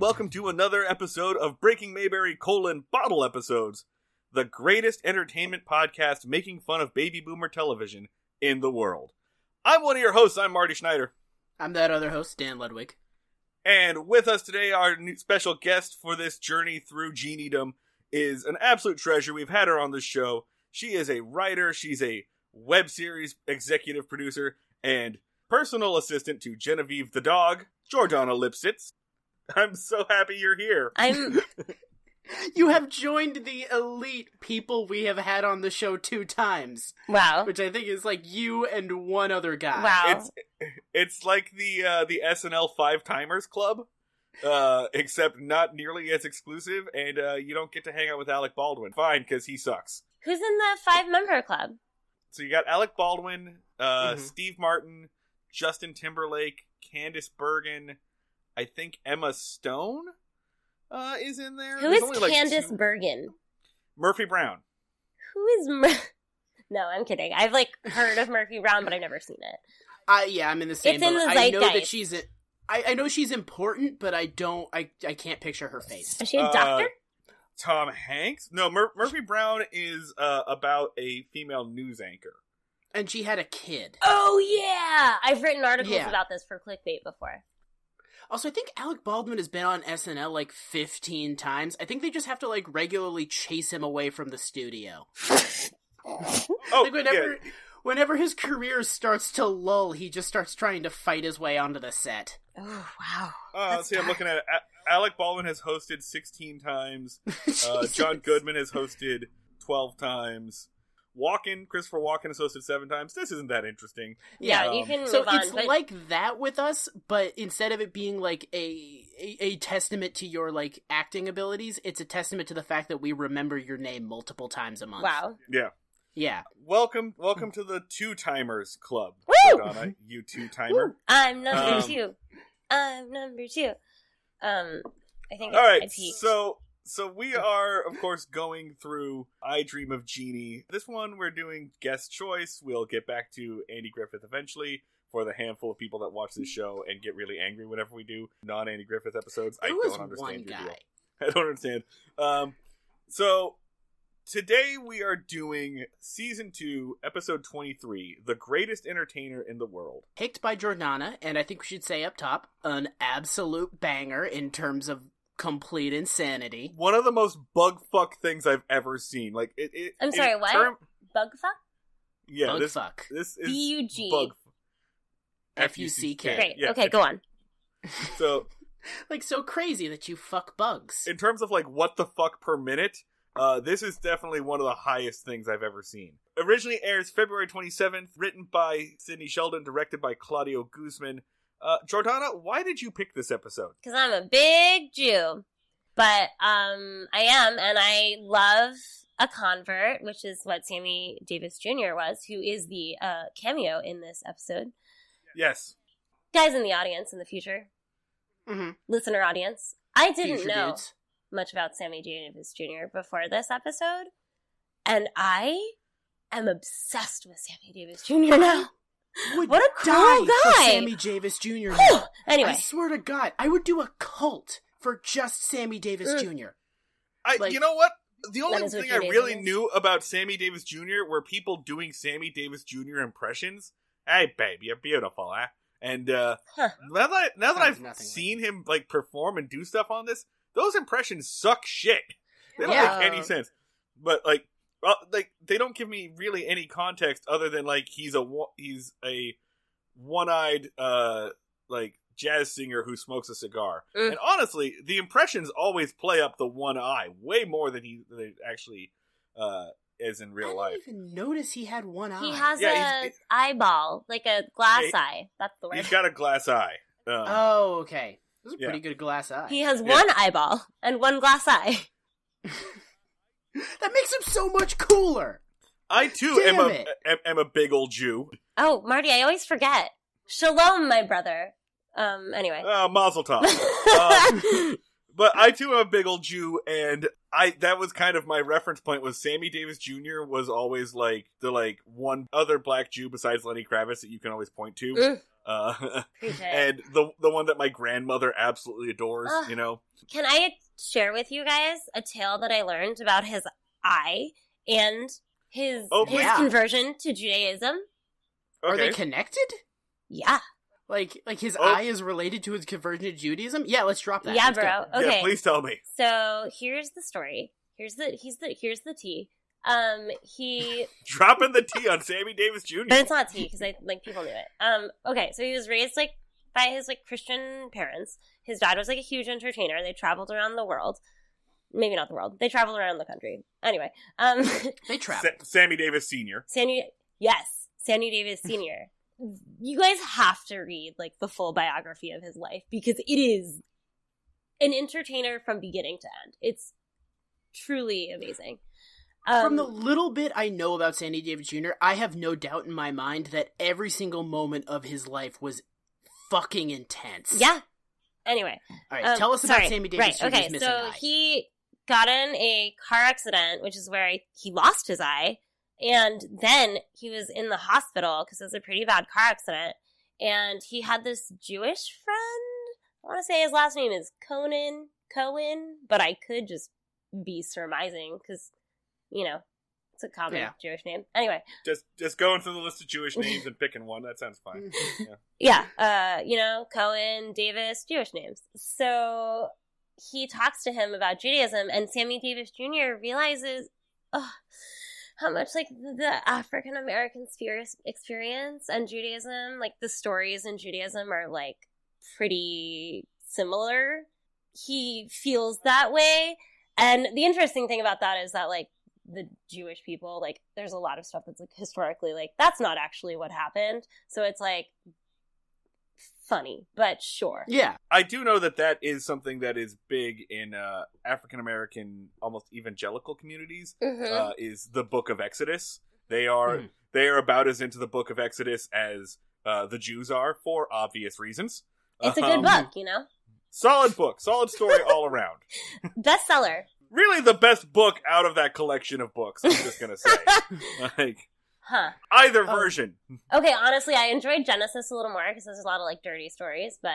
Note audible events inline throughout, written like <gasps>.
welcome to another episode of Breaking Mayberry colon bottle episodes, the greatest entertainment podcast making fun of baby boomer television in the world. I'm one of your hosts. I'm Marty Schneider, I'm that other host, Dan Ludwig. and with us today, our new special guest for this journey through geniedom is an absolute treasure. We've had her on the show. She is a writer. She's a web series executive producer and personal assistant to Genevieve the dog, Jordana Lipsitz. <laughs> I'm so happy you're here. I'm <laughs> You have joined the elite people we have had on the show two times, wow. which I think is like you and one other guy. Wow. It's it's like the uh, the SNL Five Timers Club, uh, except not nearly as exclusive, and uh, you don't get to hang out with Alec Baldwin. Fine, because he sucks. Who's in the five member club? So you got Alec Baldwin, uh, Mhm. Steve Martin, Justin Timberlake, Candice Bergen, I think Emma Stone uh, is in there. Who There's is only, like, Candice two- Bergen? Murphy Brown. Who is Mur- <laughs> No, I'm kidding. I've like heard of Murphy Brown, but I've never seen it. I yeah, I'm in the same It's in boat. the I know that zeitgeist. she's I know she's important, but I don't I I can't picture her face. Is she a Uh, doctor? Tom Hanks. No, Mur- Murphy Brown is uh, about a female news anchor. And she had a kid. Oh yeah, I've written articles Yeah. about this for clickbait before. Also, I think Alec Baldwin has been on SNL like 15 times. I think they just have to like regularly chase him away from the studio. <laughs> Oh, Like whenever yeah. whenever his career starts to lull, he just starts trying to fight his way onto the set. Oh wow. Uh, let's see, I'm looking at it. A- Alec Baldwin has hosted 16 times. <laughs> Uh, John Goodman has hosted 12 times. Walken, Christopher Walken has hosted seven times. This isn't that interesting. Yeah, Um, you can So move on. it's but like that with us, but instead of it being like a, a a testament to your like acting abilities, it's a testament to the fact that we remember your name multiple times a month. wow. Yeah. Yeah. Welcome, welcome to the Two Timers Club. Woo! Donna, you two timer. I'm number Um, two. I'm number two. Um, I think All right, I peaked. so so we are of course going through I Dream of Jeannie. This one we're doing guest choice. We'll get back to Andy Griffith eventually for the handful of people that watch this show and get really angry whenever we do non Andy Griffith episodes. I don't understand one your guy. deal. <laughs> I don't understand. Um, so today we are doing season two, episode twenty-three, "The Greatest Entertainer in the World." Picked by Jordana, and I think we should say up top, an absolute banger in terms of complete insanity. One of the most bug fuck things I've ever seen. Like it. it I'm sorry, what? term- Bugfuck? yeah, Bug this fuck. this is B-U-G. bug. F U C K. Great. Yeah. Okay, go on. <laughs> <laughs> So Like so crazy that you fuck bugs. in terms of like what the fuck per minute, uh, this is definitely one of the highest things I've ever seen. Originally airs February 27th, written by Sidney Sheldon, directed by Claudio Guzman. Uh, Jordana, why did you pick this episode? because I'm a big Jew. But um, I am, and I love a convert, which is what Sammy Davis Jr. was, who is the uh, cameo in this episode. Yes. Guys in the audience in the future, Mm-hmm. listener audience, I didn't Future know dudes. much about Sammy Davis Jr. before this episode, and I am obsessed with Sammy Davis Jr. <laughs> now. Would What a cool die for guy. Sammy Davis Jr. now. Whew. I swear to God, I would do a cult for just Sammy Davis Mm. Jr. I, Like- you know what? The only thing I really is. knew about Sammy Davis Jr. were people doing Sammy Davis Jr. impressions. Hey, babe, you're beautiful, huh? And uh, Huh. now that I, now that Sounds I've nothing like seen him like perform and do stuff on this, those impressions suck shit. They don't Yeah. make any sense. But like, well, like they don't give me really any context other than like he's a one- he's a one-eyed uh like jazz singer who smokes a cigar. Mm. And honestly, the impressions always play up the one eye way more than he than actually uh is in real life. I didn't even notice he had one eye. he has Yeah, a eyeball, like a glass Yeah, eye. That's the word. He's got a glass eye. Um, Oh, okay. This is a Yeah. pretty good glass eye. He has Yeah. one eyeball and one glass eye. <laughs> that makes him so much cooler. I too Damn am a am, am a big old Jew. Oh, Marty, I always forget. Shalom, my brother. Um, anyway. Uh, Mazel tov. <laughs> Um, But I too am a big old Jew, and I that was kind of my reference point. Was Sammy Davis Jr. was always like the like one other black Jew besides Lenny Kravitz that you can always point to. Mm. Uh, <laughs> and the the one that my grandmother absolutely adores. Ugh. you know, Can I share with you guys a tale that I learned about his eye and his Oh, his yeah. conversion to Judaism? Are they connected? Yeah, Like, like his Oh. eye is related to his conversion to Judaism? Yeah, let's drop that. yeah, Let's go. bro. Okay, Yeah, please tell me. so here's the story. Here's the he's the here's the tea. Um, he <laughs> Dropping the T on Sammy Davis Jr. but it's not tea because I like people knew it. Um, okay, so he was raised like by his like Christian parents. His dad was like a huge entertainer. They traveled around the world. Maybe not the world. They traveled around the country. Anyway, um, <laughs> They traveled. Sa- Sammy Davis Sr. Sammy, yes, Sammy Davis Sr. you guys have to read like the full biography of his life because it is an entertainer from beginning to end. It's truly amazing. Um, From the little bit I know about Sammy Davis Jr., I have no doubt in my mind that every single moment of his life was fucking intense. yeah. Anyway, All right, Um, tell us about sorry. Sammy Davis Right. Jr.'s Okay. missing So eye. he got in a car accident, which is where I, he lost his eye, and then he was in the hospital because it was a pretty bad car accident. And he had this Jewish friend. I want to say his last name is Conan Cohen, but I could just be surmising because, you know, it's a common Yeah. Jewish name. Anyway, Just just going through the list of Jewish names and picking one. That sounds fine. <laughs> yeah, uh, you know, Cohen, Davis, Jewish names. So he talks to him about Judaism, and Sammy Davis Jr. realizes oh, how much like the African American experience and Judaism, like the stories in Judaism, are like pretty similar. He feels that way, and the interesting thing about that is that like the Jewish people, like there's a lot of stuff that's like historically like that's not actually what happened. So it's like funny, but sure. yeah, I do know that that is something that is big in uh, African American, almost evangelical communities. Mhm. Uh, is the Book of Exodus? They are Mhm. they are about as into the Book of Exodus as uh, the Jews are for obvious reasons. it's a good Um, book, you know? Solid book, solid story <laughs> all around. Bestseller. Really, the best book out of that collection of books. I'm just gonna say, <laughs> like Huh. either Oh. version. Okay, honestly, I enjoyed Genesis a little more because there's a lot of like dirty stories, but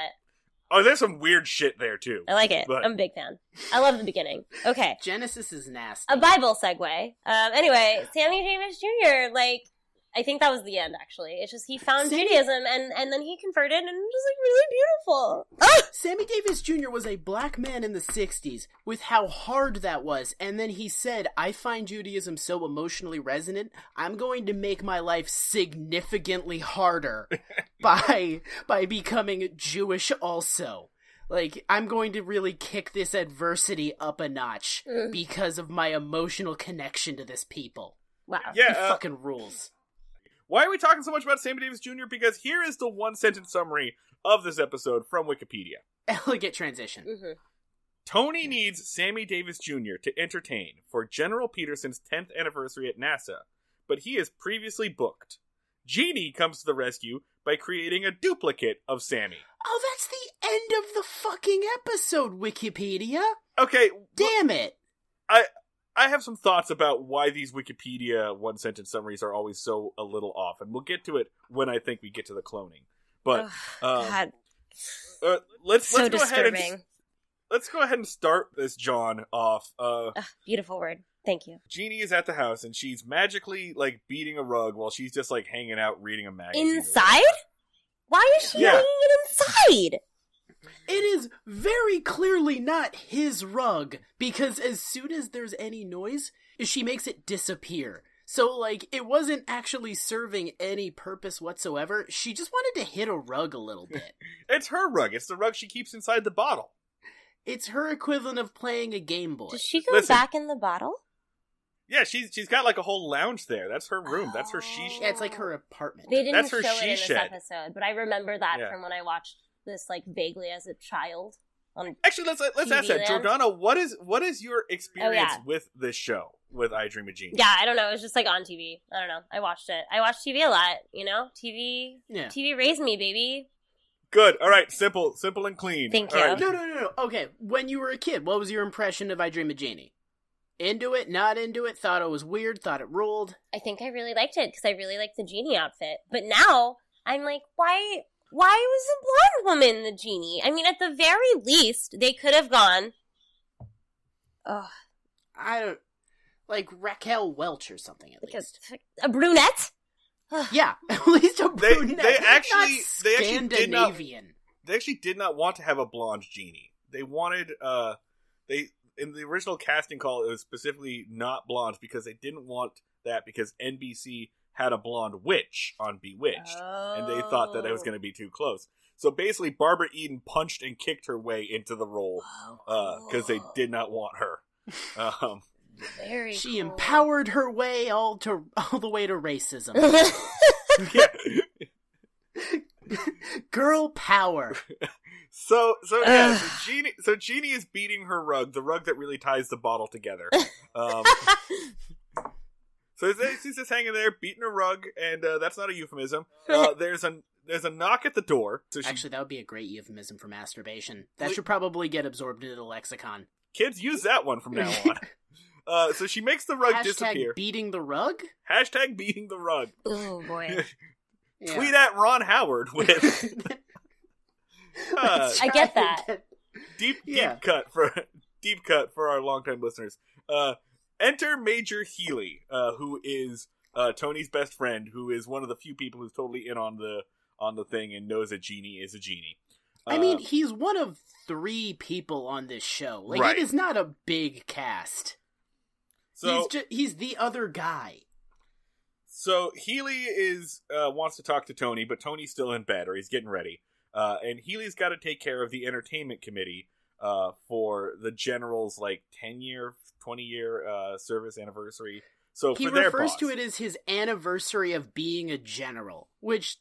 Oh, there's some weird shit there too. I like it. But- I'm a big fan. I love the beginning. Okay. Genesis is nasty. A Bible segue. Um, anyway, Sammy Davis Jr., like, I think that was the end, actually. It's just he found Sammy- Judaism and, and then he converted and it was like really beautiful. Oh! Sammy Davis Jr. was a black man in the 60s with how hard that was, and then he said, I find Judaism so emotionally resonant, I'm going to make my life significantly harder <laughs> by by becoming Jewish also. Like, I'm going to really kick this adversity up a notch Mm. because of my emotional connection to this people. Wow. Yeah, He uh, fucking rules. Why are we talking so much about Sammy Davis Jr.? Because here is the one sentence summary of this episode from Wikipedia. Elegant transition. hmm Tony needs Sammy Davis Jr. to entertain for General Peterson's 10th anniversary at NASA, but he is previously booked. Jeannie comes to the rescue by creating a duplicate of Sammy. Oh, that's the end of the fucking episode, Wikipedia. Okay, Damn it. I have some thoughts about why these Wikipedia one sentence summaries are always so a little off, and we'll get to it when I think we get to the cloning. But um, God, uh, let's so let's go ahead and let's go ahead and start this John off. Uh, Ugh, beautiful word. Thank you. Jeannie is at the house and she's magically like beating a rug while she's just like hanging out reading a magazine. Inside? Why is she Yeah. hanging it inside? It is very clearly not his rug because as soon as there's any noise, she makes it disappear. So, like, it wasn't actually serving any purpose whatsoever. She just wanted to hit a rug a little bit. <laughs> It's her rug. It's the rug she keeps inside the bottle. it's her equivalent of playing a Game Boy. Does she go Listen. back in the bottle? Yeah, she's she's got like a whole lounge there. That's her room. That's her she. Oh. Yeah, it's like her apartment. They didn't That's show her it in this shed. episode, but I remember that Yeah. from when I watched this like vaguely as a child. On Actually, let's let's ask that, land. Jordana. What is what is your oh, experience Oh, yeah. with this show with I Dream of Jeannie? yeah, I don't know. It was just like on TV. I don't know. I watched it. I watched TV a lot. You know, TV. Yeah. TV raised me, baby. Good. All right. Simple, simple and clean. Thank All you. right. No, no, no, no. Okay, when you were a kid, what was your impression of I Dream of Jeannie? Into it, not into it, thought it was weird, thought it ruled. I think I really liked it because I really liked the genie outfit. But now I'm like, why? Why was a blonde woman the genie? I mean, at the very least, they could have gone. Ugh, I don't like Raquel Welch or something at like least. a, a brunette. Yeah, <laughs> at least a brunette. they not actually- they actually did not- Scandinavian. they actually did not want to have a blonde genie. They wanted uh they in the original casting call it was specifically not blonde because they didn't want that because NBC had a blonde witch on Bewitched and they thought that it was going to be too close. So basically Barbara Eden punched and kicked her way into the role because they did not want her. <laughs> Um Very. She cool. empowered her way all to all the way to racism. yeah. <laughs> Girl power. So so yeah, so Ugh. Jeannie so Jeannie is beating her rug, the rug that really ties the bottle together. <laughs> Um So they- she's just hanging there, beating a rug, and uh, that's not a euphemism. <laughs> Uh, there's a there's a knock at the door. So she, Actually, that would be a great euphemism for masturbation. That should probably get absorbed into the lexicon. kids use that one from now on. <laughs> Uh, so she makes the rug Hashtag disappear. beating the rug. Hashtag beating the rug. oh boy. <laughs> Yeah. Tweet at Ron Howard with uh, I get that. deep deep Yeah. cut for deep cut for our longtime listeners. Uh, enter Major Healy, uh, who is uh, Tony's best friend, who is one of the few people who's totally in on the on the thing and knows that Jeannie is a genie. I Uh, mean, he's one of three people on this show. Like, Right. it is not a big cast. so he's just, he's the other guy. So Healy is uh, wants to talk to Tony, but Tony's still in bed or he's getting ready. Uh, and Healy's got to take care of the entertainment committee uh, for the general's like ten year, twenty year uh, service anniversary. So He for refers boss, to it as his anniversary of being a general, which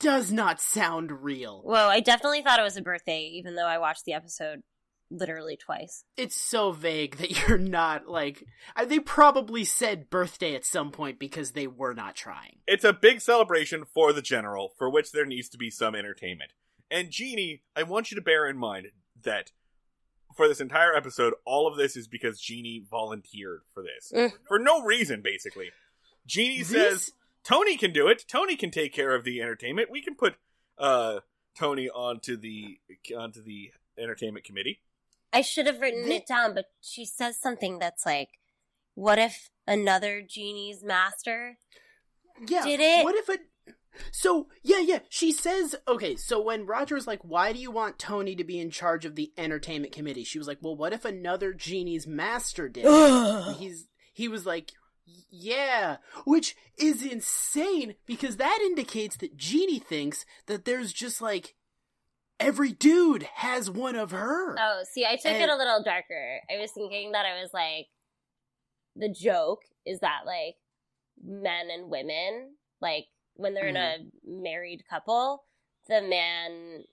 does not sound real. Whoa, I definitely thought it was a birthday, even though I watched the episode literally twice. It's so vague that <laughs> you're not like. They probably said birthday at some point because they were not trying. It's a big celebration for the general, for which there needs to be some entertainment. And Jeannie, I want you to bear in mind that for this entire episode, all of this is because Jeannie volunteered for this. Mm. For no reason, basically. Jeannie says, Tony can do it. Tony can take care of the entertainment. We can put uh, Tony onto the onto the entertainment committee. I should have written it down, but she says something that's like, "What if another genie's master?" Yeah. Did it? What if a So, yeah, yeah. She says, okay, so when Roger's like, why do you want Tony to be in charge of the entertainment committee? She was like, well, what if another genie's master did? <sighs> He's he was like, yeah, which is insane because that indicates that Jeannie thinks that there's just like every dude has one of her. Oh, see, I took it a little darker. I was thinking that I was like, the joke is that like men and women, like when they're in mm. a married couple, the man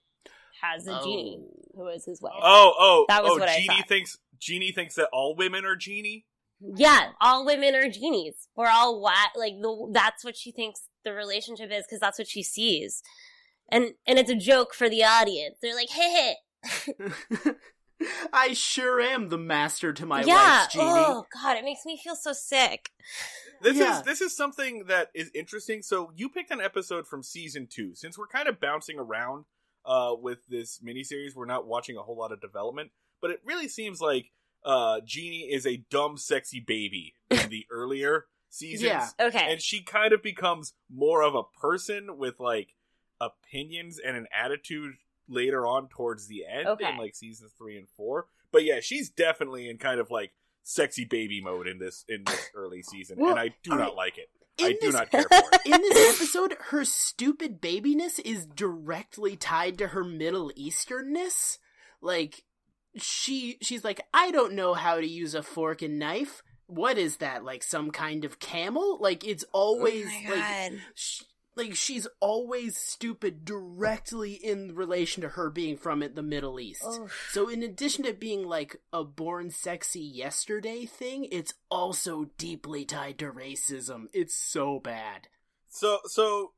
has a genie oh. who is his wife. Oh, oh, That was oh! what I Jeannie thought. thinks Jeannie thinks that all women are genie. Yeah, all women are genies. We're all wa- like the that's what she thinks the relationship is because that's what she sees, and and it's a joke for the audience. They're like, hey, hey. <laughs> I sure am the master to my yeah. wife's Genie. Oh God, it makes me feel so sick. This Yeah. is this is something that is interesting. So you picked an episode from season two. Since we're kind of bouncing around uh, with this miniseries, we're not watching a whole lot of development. But it really seems like uh, Jeannie is a dumb, sexy baby in <laughs> the earlier seasons. Yeah. Okay. and she kind of becomes more of a person with like opinions and an attitude later on towards the end Okay. in like seasons three and four. But yeah, she's definitely in kind of like sexy baby mode in this in this early season, Well, and I do all not right. like it. I do this- not care for it. <laughs> In this episode, her stupid babiness is directly tied to her Middle Easternness. Like she she's like, I don't know how to use a fork and knife. What is that? Like some kind of camel? Like it's oh always oh like sh- like she's always stupid directly in relation to her being from it, the Middle East. Oh. So in addition to being like a born sexy yesterday thing, it's also deeply tied to racism. It's so bad. So so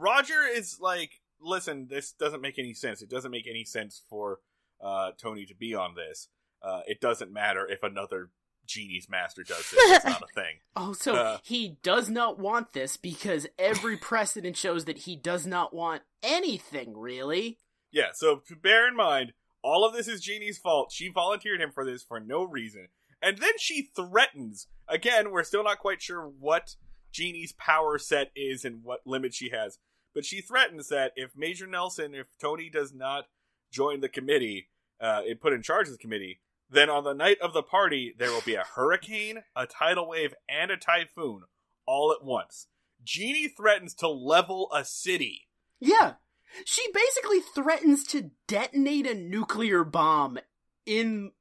Roger is like, listen, this doesn't make any sense. It doesn't make any sense for uh, Tony to be on this. Uh, it doesn't matter if another Genie's master does this. It's not a thing. <laughs> Also, Uh. he does not want this because every <laughs> precedent shows that he does not want anything, really. Yeah, so to bear in mind, all of this is Jeannie's fault. She volunteered him for this for no reason. And then she threatens. Again, we're still not quite sure what Jeannie's power set is and what limit she has. But she threatens that if Major Nelson, if Tony does not join the committee, uh, and put in charge of the committee, then on the night of the party, there will be a hurricane, a tidal wave, and a typhoon all at once. Jeannie threatens to level a city. Yeah. She basically threatens to detonate a nuclear bomb in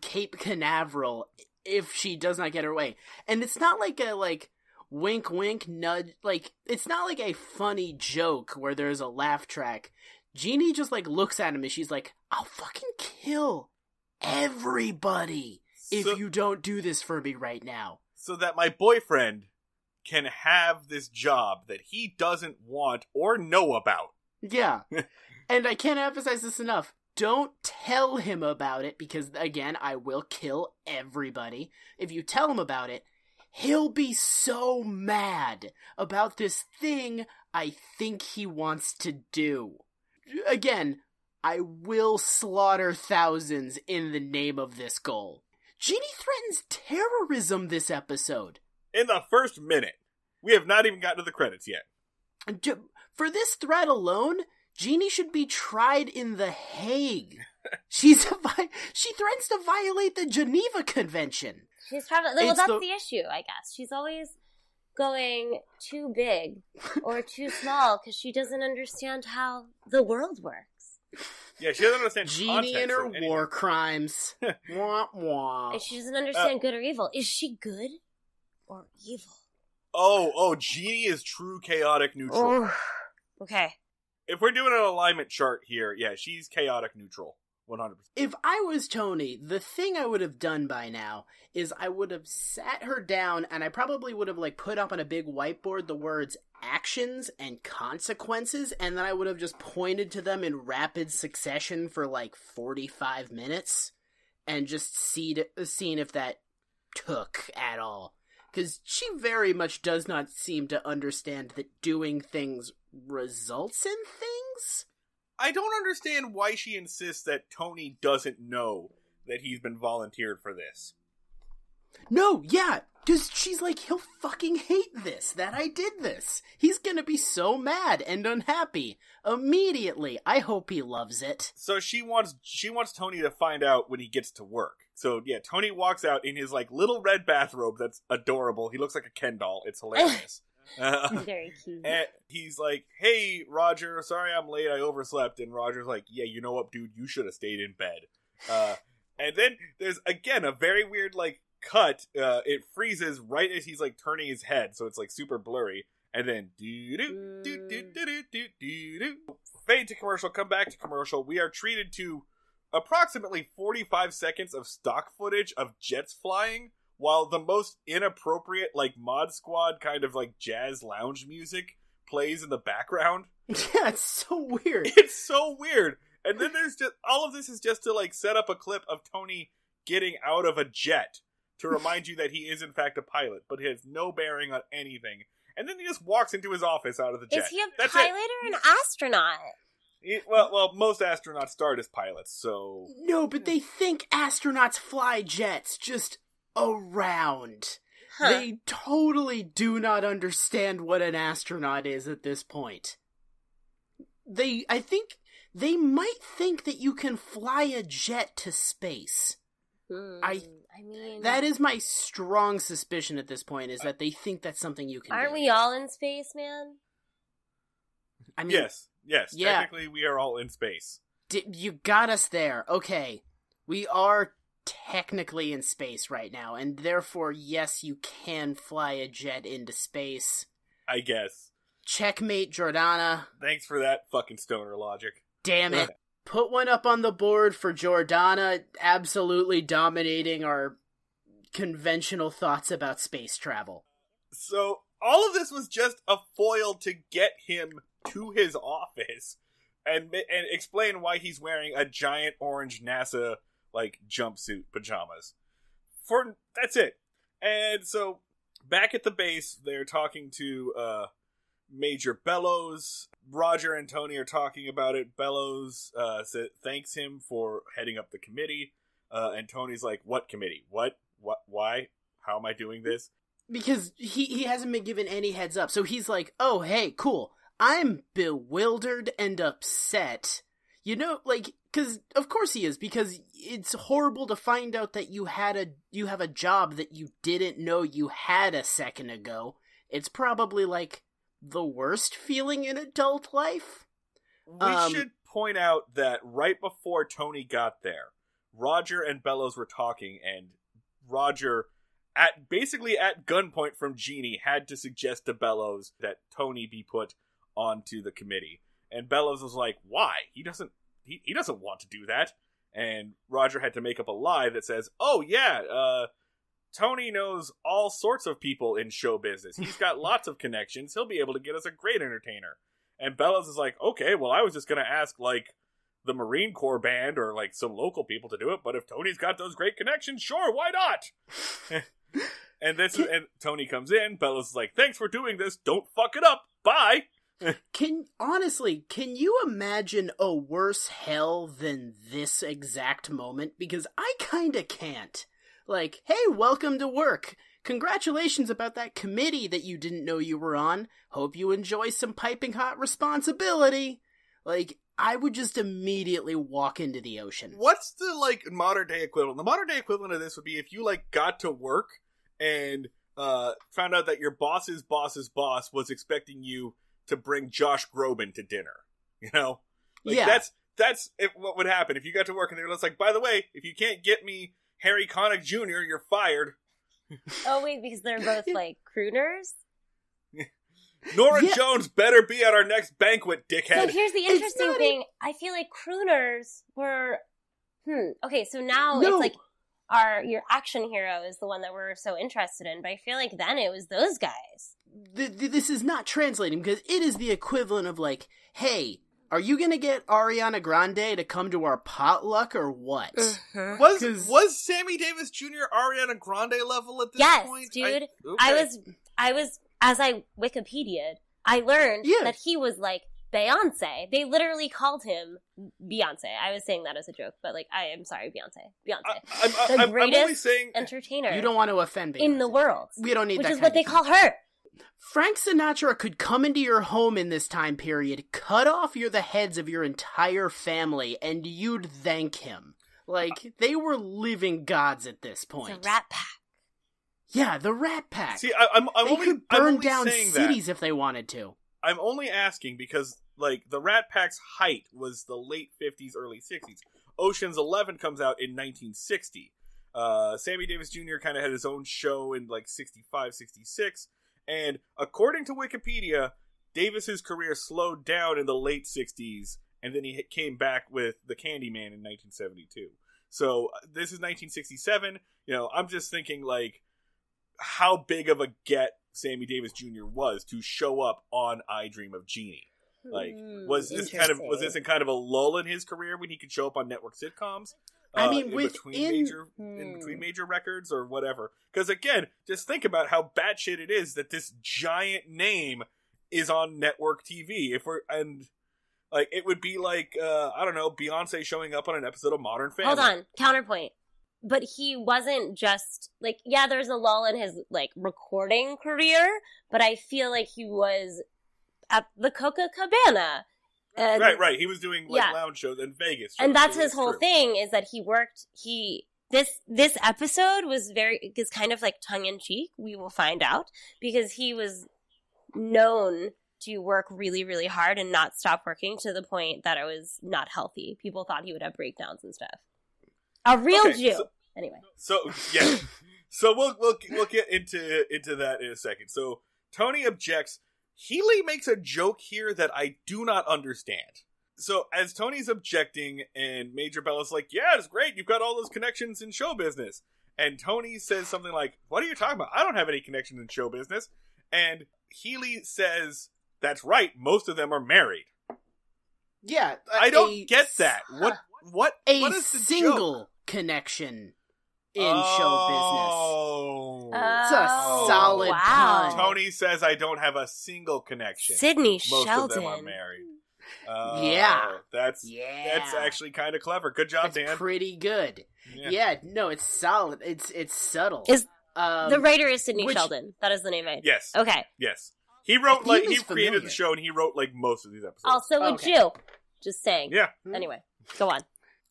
Cape Canaveral if she does not get her way. And it's not like a like wink wink nudge like it's not like a funny joke where there's a laugh track. Jeannie just like looks at him and she's like, I'll fucking kill everybody if So- you don't do this for me right now. so that my boyfriend can have this job that he doesn't want or know about. Yeah. <laughs> and I can't emphasize this enough. Don't tell him about it because, again, I will kill everybody. If you tell him about it, he'll be so mad about this thing I think he wants to do. Again, I will slaughter thousands in the name of this goal. Jeannie threatens terrorism this episode. In the first minute, we have not even gotten to the credits yet. For this threat alone, Jeannie should be tried in The Hague. <laughs> She's a vi- she threatens to violate the Geneva Convention. She's probably well. It's That's the- the... issue, I guess. She's always going too big or too small because she doesn't understand how the world works. Yeah, she doesn't understand Jeannie context and her war crimes. <laughs> wah, wah. And she doesn't understand good or evil. Is she good or evil? Oh, oh, Jeannie is true chaotic neutral. Okay. If we're doing an alignment chart here, yeah, she's chaotic neutral. 100%. If I was Tony, the thing I would have done by now is I would have sat her down and I probably would have like put up on a big whiteboard the words actions and consequences and then I would have just pointed to them in rapid succession for like 45 minutes and just see seen if that took at all cuz she very much does not seem to understand that doing things results in things. I don't understand why she insists that Tony doesn't know that he's been volunteered for this. No, yeah, because she's like, he'll fucking hate this, that I did this. He's gonna be so mad and unhappy immediately. I hope he loves it. So she wants she wants Tony to find out when he gets to work. So yeah, Tony walks out in his like little red bathrobe that's adorable. He looks like a Ken doll. It's hilarious. <laughs> Uh, Very cute. <laughs> and he's like, "Hey, Roger, sorry I'm late. I overslept." And Roger's like, "Yeah, you know what, dude? You should have stayed in bed." Uh, and then there's again a very weird like cut, uh, it freezes right as he's like turning his head, so it's like super blurry. And then fade to commercial, come back to commercial. We are treated to approximately 45 seconds of stock footage of jets flying while the most inappropriate like mod squad kind of like jazz lounge music plays in the background <laughs> yeah it's so weird <laughs> it's so weird and then there's just all of this is just to like set up a clip of tony getting out of a jet to remind you that he is in fact a pilot but it has no bearing on anything and then he just walks into his office out of the jet Is he a That's pilot it. or an astronaut? He- well well most astronauts start as pilots so No, but hmm. they think astronauts fly jets just around. Huh. They totally do not understand what an astronaut is at this point. They, I think, they might think that you can fly a jet to space. Hmm, I- I mean, That is my strong suspicion at this point, is that they think that's something you can aren't do. we all in space, man? I mean, yes yes Yeah. technically we are all in space di- you got us there. Okay. We are technically in space right now, and therefore, yes, you can fly a jet into space. i guess Checkmate, Jordana. thanks for that fucking stoner logic Damn it. <laughs> Put one up on the board for Jordana absolutely dominating our conventional thoughts about space travel. So all of this was just a foil to get him to his office and and explain why he's wearing a giant orange NASA like jumpsuit pajamas. for that's it. And so back at the base, they're talking to uh, Major Bellows. Roger and Tony are talking about it. Bellows uh, thanks him for heading up the committee, uh, and Tony's like, "What committee? What? What? Why? How am I doing this?" because he he hasn't been given any heads up. So he's like, "Oh, hey, cool. I'm bewildered and upset." You know, like cuz of course he is because it's horrible to find out that you had a you have a job that you didn't know you had a second ago. It's probably like the worst feeling in adult life. We Um, should point out that right before Tony got there, Roger and Bellows were talking, and Roger, at basically at gunpoint from Jeannie, had to suggest to Bellows that Tony be put onto the committee. And Bellows was like, "Why? He doesn't. He, he doesn't want to do that." And Roger had to make up a lie that says, "Oh yeah, uh, Tony knows all sorts of people in show business. He's got <laughs> lots of connections. He'll be able to get us a great entertainer." And Bellows is like, okay, well, I was just gonna ask like the Marine Corps band or like some local people to do it, but if Tony's got those great connections, sure, why not? <laughs> and this is, and Tony comes in. Bellows is like, thanks for doing this. Don't fuck it up. Bye. <laughs> Can honestly, can you imagine a worse hell than this exact moment? Because I kinda can't. Like, hey, welcome to work. Congratulations about that committee that you didn't know you were on. Hope you enjoy some piping hot responsibility. Like, I would just immediately walk into the ocean. What's the like modern day equivalent? The modern day equivalent of this would be if you like got to work and uh found out that your boss's boss's boss was expecting you to bring Josh Groban to dinner. You know? Like Yeah. that's that's if, what would happen if you got to work and they were just like, by the way, if you can't get me Harry Connick Jr., you're fired. <laughs> Oh wait, because they're both like crooners. <laughs> Norah Yeah. Jones better be at our next banquet, dickhead. So here's the interesting not thing. I feel like crooners were. Hmm. Okay, so now No. it's like our your action hero is the one that we're so interested in, but I feel like then it was those guys. th- th- this is not translating because it is the equivalent of like, hey, are you gonna get Ariana Grande to come to our potluck or what? Mm-hmm. <laughs> was 'Cause- was Sammy Davis Jr. Ariana Grande level at this Yes, point? dude. I, I was, I was, as I Wikipedia'd, I learned Yeah. that he was like Beyonce. They literally called him Beyonce. I was saying that as a joke, but like, I am sorry, Beyonce. Beyonce. I, I'm, The I'm, I'm only greatest saying Entertainer You don't want to offend me. in the world. We don't need Which that is kind what of they thing. call her. Frank Sinatra could come into your home in this time period, cut off your the heads of your entire family, and you'd thank him. Like they were living gods at this point. a rat pack. yeah, the Rat Pack. See, I, I'm, I'm they only, could I'm burn only down saying cities if they wanted to. I'm only asking because, like, the Rat Pack's height was the late 50s, early 60s. Ocean's Eleven comes out in 1960. Uh, Sammy Davis Jr. kind of had his own show in like 65, 66. And according to Wikipedia, Davis's career slowed down in the late 60s, and then he came back with The Candyman in 1972. So uh, this is 1967. You know, I'm just thinking like how big of a get Sammy Davis Jr. was to show up on I Dream of Jeannie. Like, Hmm, was this kind of was this in kind of a lull in his career when he could show up on network sitcoms? I uh, mean, in within- between major in Hmm. between major records or whatever. Because again, just think about how batshit it is that this giant name is on network TV. If we're and like it would be like uh I don't know Beyonce showing up on an episode of Modern Family. Hold on, counterpoint. But he wasn't just like yeah, there's a lull in his like recording career, but I feel like he was at the Copacabana. And, Right, right. He was doing like Yeah. lounge shows in Vegas, And that's so his whole true. thing is that he worked he this this episode was very is kind of like tongue in cheek, we will find out, because he was known to work really, really hard and not stop working to the point that it was not healthy. People thought he would have breakdowns and stuff. A real Okay, Jew. so- anyway. So yeah, <coughs> so we'll we'll we'll get into into that in a second. So Tony objects. Healy makes a joke here that I do not understand. So as Tony's objecting, and Major Bellows like, "Yeah, it's great. You've got all those connections in show business." And Tony says something like, "What are you talking about? I don't have any connections in show business." And Healy says, "That's right. Most of them are married." Yeah, I don't a- get that. What <laughs> what A what is the joke? single connection in show business. It's a Oh, solid wow. pun. Tony says I don't have a single connection. Sidney Most Sheldon. of them are married. Oh, Yeah. that's. Yeah, that's actually kind of clever. Good job, That's Dan. pretty good. Yeah. Yeah. no, it's solid. It's it's subtle. Is um, the writer is Sidney which- Sheldon. That is the name I. Yes. Okay. Yes. He wrote like he is created the show and he wrote like most of these episodes. Also a Okay. Jew. Just saying. yeah. Anyway, go on.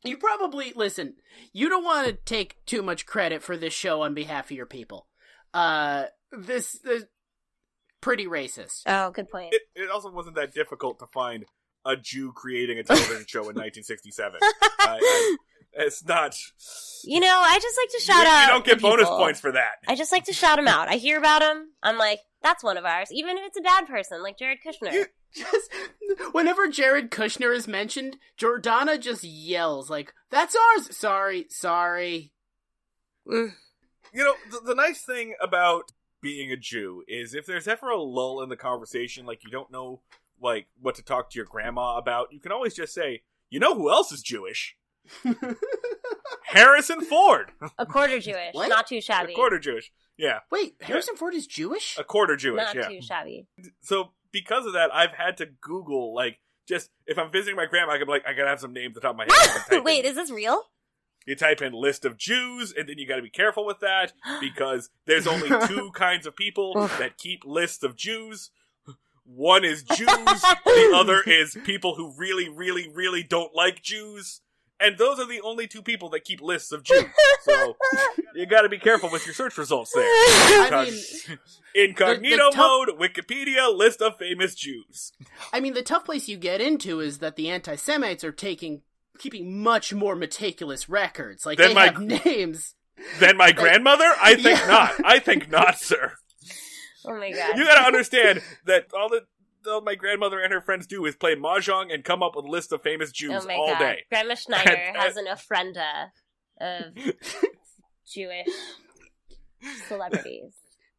You probably listen. You don't want to take too much credit for this show on behalf of your people. Uh, this is pretty racist. Oh, good point. It, it also wasn't that difficult to find a Jew creating a television show in <laughs> 1967. I, I, it's not. You know, I just like to You, shout out. you don't get bonus people. points for that. I just like to shout them out. I hear about them. I'm like, that's one of ours. Even if it's a bad person, like Jared Kushner. You- Just whenever Jared Kushner is mentioned, Jordana just yells like, "That's ours." Sorry, sorry. Mm. You know, the, the nice thing about being a Jew is if there's ever a lull in the conversation, like you don't know like what to talk to your grandma about, you can always just say, "You know who else is Jewish? <laughs> Harrison Ford, A quarter Jewish, What? not too shabby. a quarter Jewish." Yeah, Wait, Harrison Ford is Jewish? a quarter Jewish. not yeah. too shabby. So because of that, I've had to Google like just if I'm visiting my grandma, I can be like, I gotta have some names at the top of my head. I can type <laughs> Wait, in- is this real? you type in list of Jews, and then you got to be careful with that because there's only <laughs> two kinds of people that keep lists of Jews. One is Jews, the other is people who really, really, really don't like Jews. And those are the only two people that keep lists of Jews. So <laughs> you got to be careful with your search results there. I mean, <laughs> Incognito the- the top- mode, Wikipedia, list of famous Jews. I mean, the tough place you get into is that the anti-Semites are taking, keeping much more meticulous records. Like Then they my- have names. Then my grandmother? I think Yeah. not. I think not, sir. Oh my god. You gotta understand that all that all my grandmother and her friends do is play mahjong and come up with a list of famous Jews oh my all god. day. Grandma <laughs> Schneider And- has an ofrenda of <laughs> Jewish celebrities.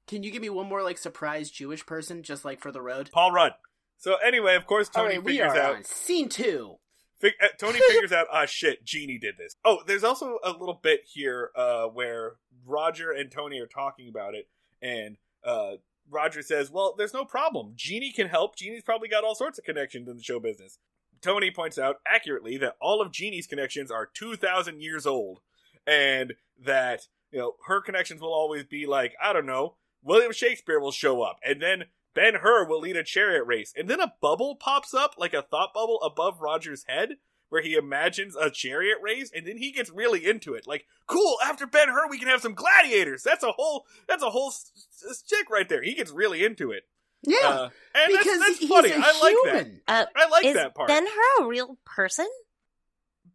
Can you give me one more like surprise Jewish person, just like for the road? Paul Rudd. So anyway, of course, Tony right, we figures are out. on scene two. Fig- uh, Tony <laughs> figures out. Ah, shit, Jeannie did this. Oh, there's also a little bit here uh, where Roger and Tony are talking about it, and uh, Roger says, "Well, there's no problem. Jeannie can help. Jeannie's probably got all sorts of connections in the show business." Tony points out accurately that all of Jeannie's connections are 2,000 years old, and that you know her connections will always be like I don't know. William Shakespeare will show up, and then Ben Hur will lead a chariot race, and then a bubble pops up, like a thought bubble above Roger's head, where he imagines a chariot race, and then he gets really into it. Like, cool, after Ben Hur, we can have some gladiators. That's a whole, that's a whole s- s- chick right there. He gets really into it. Yeah, Uh, and because that's, that's he's funny. a I like that. Uh, I like is that part. Ben Hur a real person?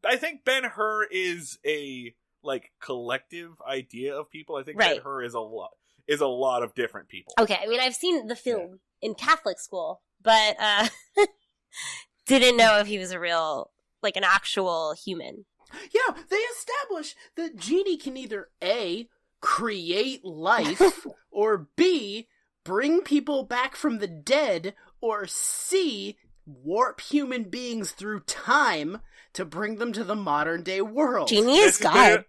I think Ben Hur is a like collective idea of people. I think Ben Hur is a lot is a lot of different people. Okay, I mean I've seen the film in Catholic school, but uh <laughs> didn't know if he was a real like an actual human. Yeah, they establish that Jeannie can either A, create life, <laughs> or B, bring people back from the dead, or C, warp human beings through time to bring them to the modern day world. Jeannie is <laughs> God.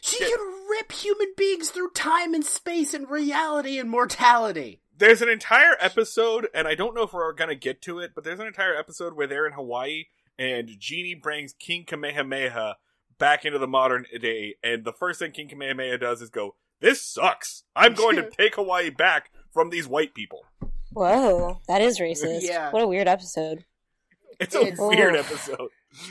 She can rip human beings through time and space and reality and mortality. There's an entire episode, and I don't know if we're gonna get to it, but there's an entire episode where they're in Hawaii, and Jeannie brings King Kamehameha back into the modern day, and the first thing King Kamehameha does is go, "This sucks. I'm <laughs> going to take Hawaii back from these white people." Whoa, that is <laughs> racist. Yeah. What a weird episode. It's a It's- weird Oh. episode.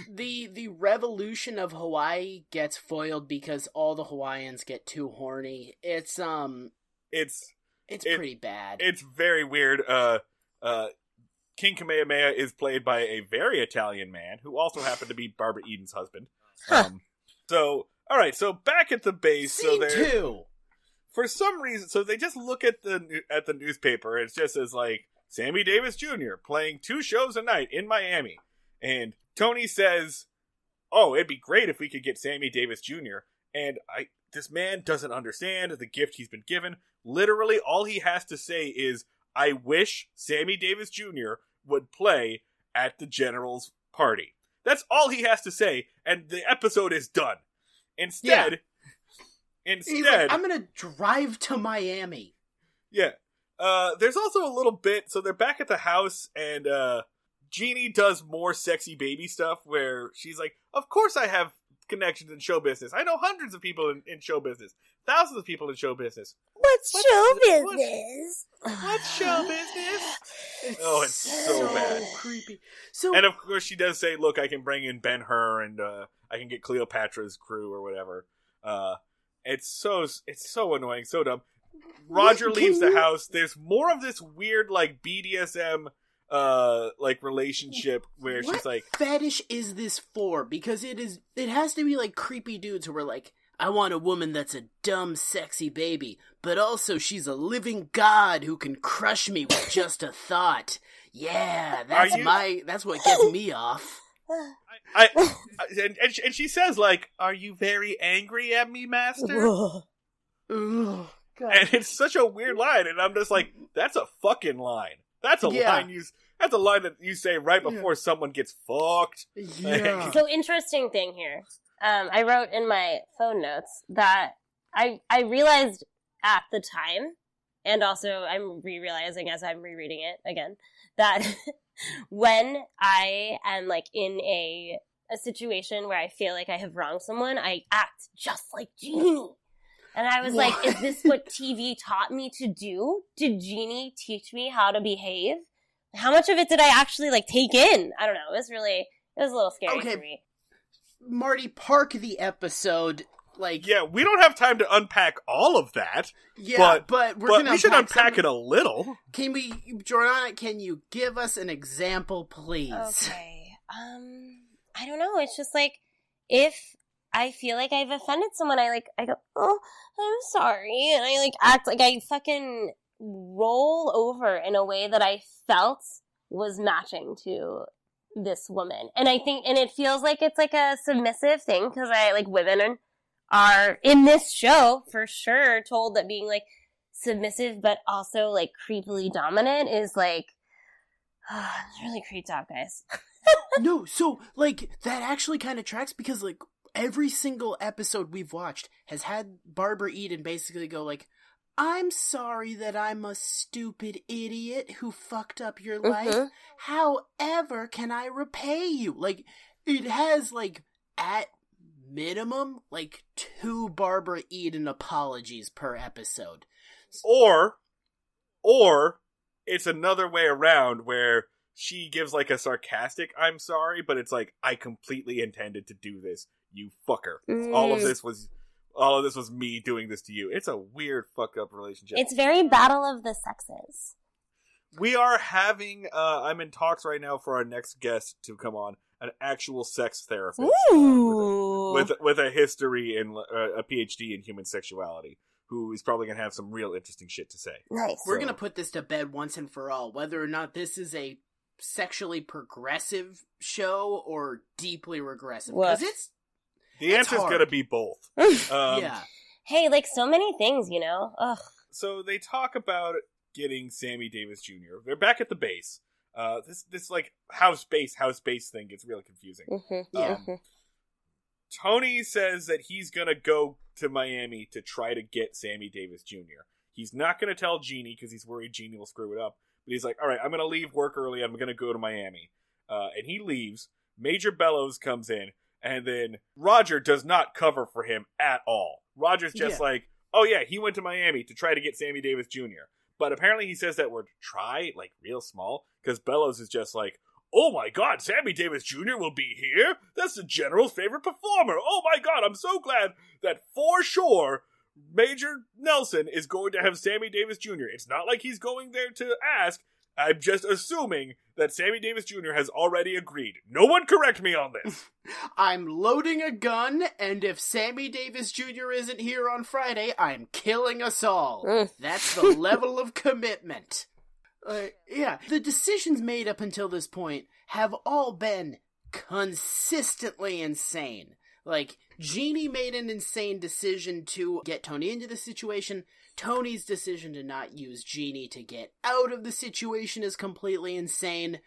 The the revolution of Hawaii gets foiled because all the Hawaiians get too horny. It's um It's it's It- pretty bad. it's very weird. Uh, uh, King Kamehameha is played by a very Italian man who also happened to be Barbara Eden's husband. <laughs> Um, so, all right. So back at the base, so Scene they're two. for some reason, so they just look at the at the newspaper. It just says like Sammy Davis Jr. playing two shows a night in Miami, and Tony says, "Oh, it'd be great if we could get Sammy Davis Jr." And I, this man doesn't understand the gift he's been given. Literally, all he has to say is, "I wish Sammy Davis Jr. would play at the General's party." That's all he has to say, and the episode is done. Instead, He's Instead, like, I'm gonna drive to Miami. Yeah. Uh, there's also a little bit. So they're back at the house, and uh, Jeannie does more sexy baby stuff where she's like, Of course I have connections in show business. I know hundreds of people in, in show business, thousands of people in show business. What's, What's- show what's- business? What's show <sighs> business? Oh, it's so bad. creepy. So And of course, she does say, Look, I can bring in Ben Hur and uh, I can get Cleopatra's crew or whatever. Uh, it's so it's so annoying, so dumb. Roger leaves the house. There's more of this weird like BDSM uh like relationship where what she's like fetish is this for? Because it is. It has to be like creepy dudes who are like, I want a woman that's a dumb, sexy baby, but also she's a living god who can crush me with just a thought. Yeah, that's you- my. That's what gets me off. I, I and, and, she, and she says like are you very angry at me master Ugh, God. and it's such a weird line and i'm just like that's a fucking line that's a Yeah. line you that's a line that you say right Yeah. before someone gets fucked Yeah. <laughs> So interesting thing here. Um, I wrote in my phone notes that I I realized at the time, and also I'm re-realizing as I'm rereading it again that <laughs> when I am like in a a situation where I feel like I have wronged someone, I act just like Jeannie. And I was like, is this what TV taught me to do? Did Jeannie teach me how to behave? How much of it did I actually like take in? I don't know. It was really it was a little scary Okay. for me. Marty, park the episode. Like, yeah we don't have time to unpack all of that yeah, but- but, we're but gonna we should unpack some- it a little Can we, Jordana? Can you give us an example, please? Okay. Um, I don't know. It's just like if I feel like I've offended someone, I like I go, oh, I'm sorry, and I like act like I fucking roll over in a way that I felt was matching to this woman, and I think, and it feels like it's like a submissive thing because I like women are, are in this show for sure told that being like submissive but also like creepily dominant is like. <sighs> it's really creeped out, guys. <laughs> no, so like that actually kind of tracks because like every single episode we've watched has had Barbara Eden basically go like, "I'm sorry that I'm a stupid idiot who fucked up your life. Mhm. However, can I repay you?" Like it has like at minimum like two Barbara Eden apologies per episode. or or it's another way around where she gives like a sarcastic i'm sorry but it's like i completely intended to do this you fucker all of Mm. this was all of this was me doing this to you it's a weird fucked up relationship It's very battle of the sexes. we are having uh i'm in talks right now for our next guest to come on an actual sex therapist uh, with, a, with with a history in uh, a phd in human sexuality who is probably going to have some real interesting shit to say nice. We're So- gonna put this to bed once and for all, whether or not this is a sexually progressive show or deeply regressive. Because it's the answer is going to be both <laughs> um, yeah. hey, like so many things, you know. Ugh. so they talk about getting Sammy Davis Jr. They're back at the base. Uh, this this like house base house base thing gets really confusing. Mhm. Yeah. Mhm. Tony says that he's gonna go to Miami to try to get Sammy Davis Jr. He's not gonna tell Jeannie because he's worried Jeannie will screw it up. But he's like, all right, I'm gonna leave work early. I'm gonna go to Miami. Uh, and he leaves. Major Bellows comes in, and then Roger does not cover for him at all. Roger's just Yeah. like, oh yeah, he went to Miami to try to get Sammy Davis Jr. But apparently he says that word try like real small because Bellows is just like, oh my god, Sammy Davis Jr. will be here? That's the general's favorite performer. Oh my god, I'm so glad that for sure Major Nelson is going to have Sammy Davis Jr. It's not like he's going there to ask. I'm just assuming that Sammy Davis Jr. has already agreed. No one correct me on this. <laughs> I'm loading a gun, and if Sammy Davis Jr. isn't here on Friday, I'm killing us all. That's the <laughs> level of commitment. Uh, yeah, the decisions made up until this point have all been consistently insane. Like, Jeannie made an insane decision to get Tony into the situation. Tony's decision to not use Jeannie to get out of the situation is completely insane.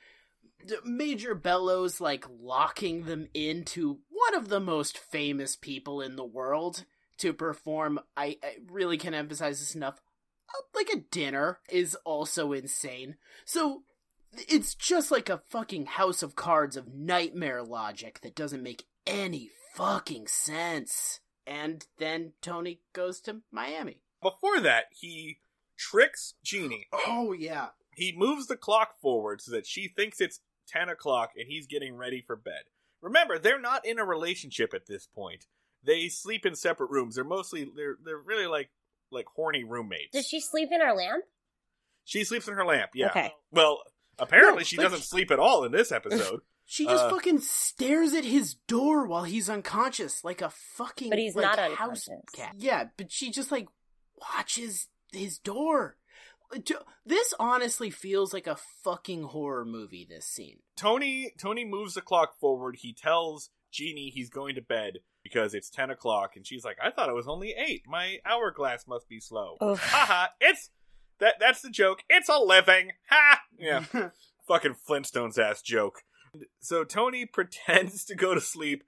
Major Bellows, like, locking them into one of the most famous people in the world. to perform. I, I really can't emphasize this enough. Uh, like a dinner is also insane. So it's just like a fucking house of cards of nightmare logic that doesn't make any fucking sense. And then Tony goes to Miami. Before that, he tricks Jeannie. Oh yeah. He moves the clock forward so that she thinks it's 10 o'clock and he's getting ready for bed. Remember, they're not in a relationship at this point. They sleep in separate rooms. They're mostly they're they're really like like horny roommates. Does she sleep in her lamp? She sleeps in her lamp. Yeah. Okay. Well, apparently No, she doesn't sleep at all in this episode. <laughs> She just Uh, fucking stares at his door while he's unconscious, like a fucking. But he's like, not house unconscious. cat. Yeah, but she just like watches his door. This honestly feels like a fucking horror movie. This scene. Tony Tony moves the clock forward. He tells Jeannie he's going to bed because it's ten o'clock, and she's like, "I thought it was only eight. My hourglass must be slow." Oof. <laughs> Haha! it's that. That's the joke. It's a living. Ha! Yeah, <laughs> fucking Flintstones ass joke. So Tony pretends to go to sleep.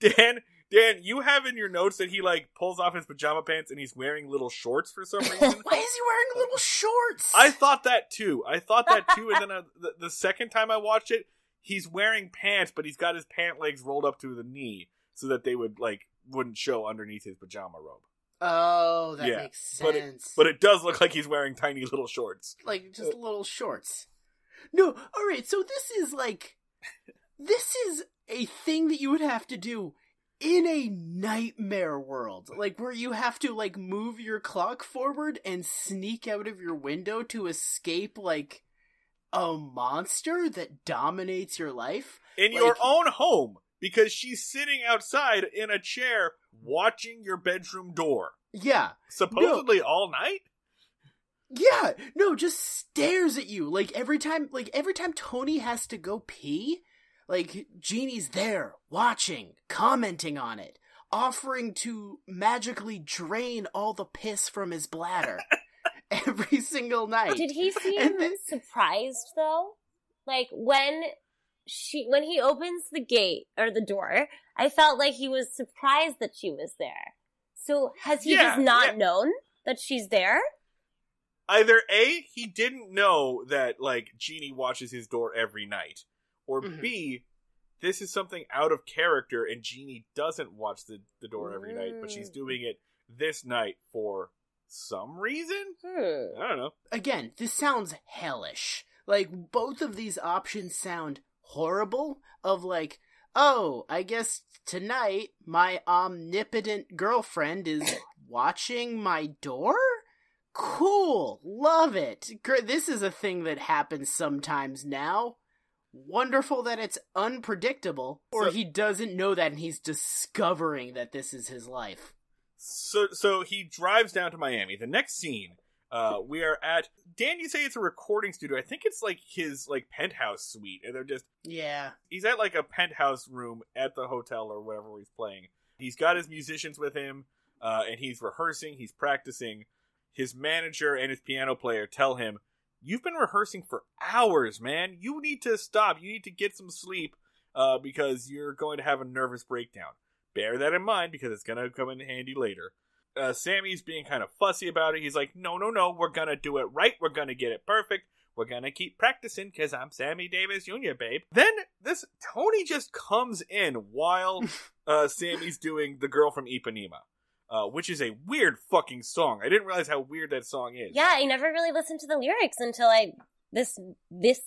Dan, Dan, you have in your notes that he like pulls off his pajama pants and he's wearing little shorts for some <laughs> reason. Why is he wearing uh, little shorts? I thought that too. I thought that too, and then I, the, the second time I watched it, he's wearing pants, but he's got his pant legs rolled up to the knee so that they would like wouldn't show underneath his pajama robe. Oh, that Yeah, makes but sense. it- But it does look like he's wearing tiny little shorts. like just uh, little shorts. No, all right. So this is like this is a thing that you would have to do in a nightmare world, like where you have to like move your clock forward and sneak out of your window to escape like a monster that dominates your life. In Like- your own home, because she's sitting outside in a chair watching your bedroom door. Yeah. Supposedly all night? Yeah, no, just stares at you. Like every time like every time Tony has to go pee, like Jeannie's there, watching, commenting on it, offering to magically drain all the piss from his bladder <laughs> every single night. Did he seem then- surprised though? Like when she when he opens the gate or the door, I felt like he was surprised that she was there. So has he Yeah, just not yeah. known that she's there? Either A, he didn't know that like Jeannie watches his door every night, or Mhm. B, this is something out of character and Jeannie doesn't watch the, the door every night, but she's Mm. doing it this night for some reason? Hmm. I don't know. Again, this sounds hellish. Like both of these options sound horrible of like, oh, I guess tonight my omnipotent girlfriend is <coughs> watching my door? Cool. Love it. This is a thing that happens sometimes now. Wonderful that it's unpredictable or So- he doesn't know that and he's discovering that this is his life. So so he drives down to Miami. The next scene, uh, we are at Dan, you say it's a recording studio. I think it's like his like penthouse suite, and they're just Yeah. he's at like a penthouse room at the hotel or wherever he's playing. He's got his musicians with him, uh, and he's rehearsing, he's practicing. His manager and his piano player tell him, You've been rehearsing for hours, man. You need to stop. You need to get some sleep uh, because you're going to have a nervous breakdown. Bear that in mind because it's going to come in handy later. Uh, Sammy's being kind of fussy about it. He's like, No, no, no. We're going to do it right. We're going to get it perfect. We're gonna keep practicing because I'm Sammy Davis Jr., babe. Then this Tony just comes in while <laughs> uh, Sammy's doing the girl from Ipanema, uh, which is a weird fucking song. I didn't realize how weird that song is. Yeah, I never really listened to the lyrics until I this this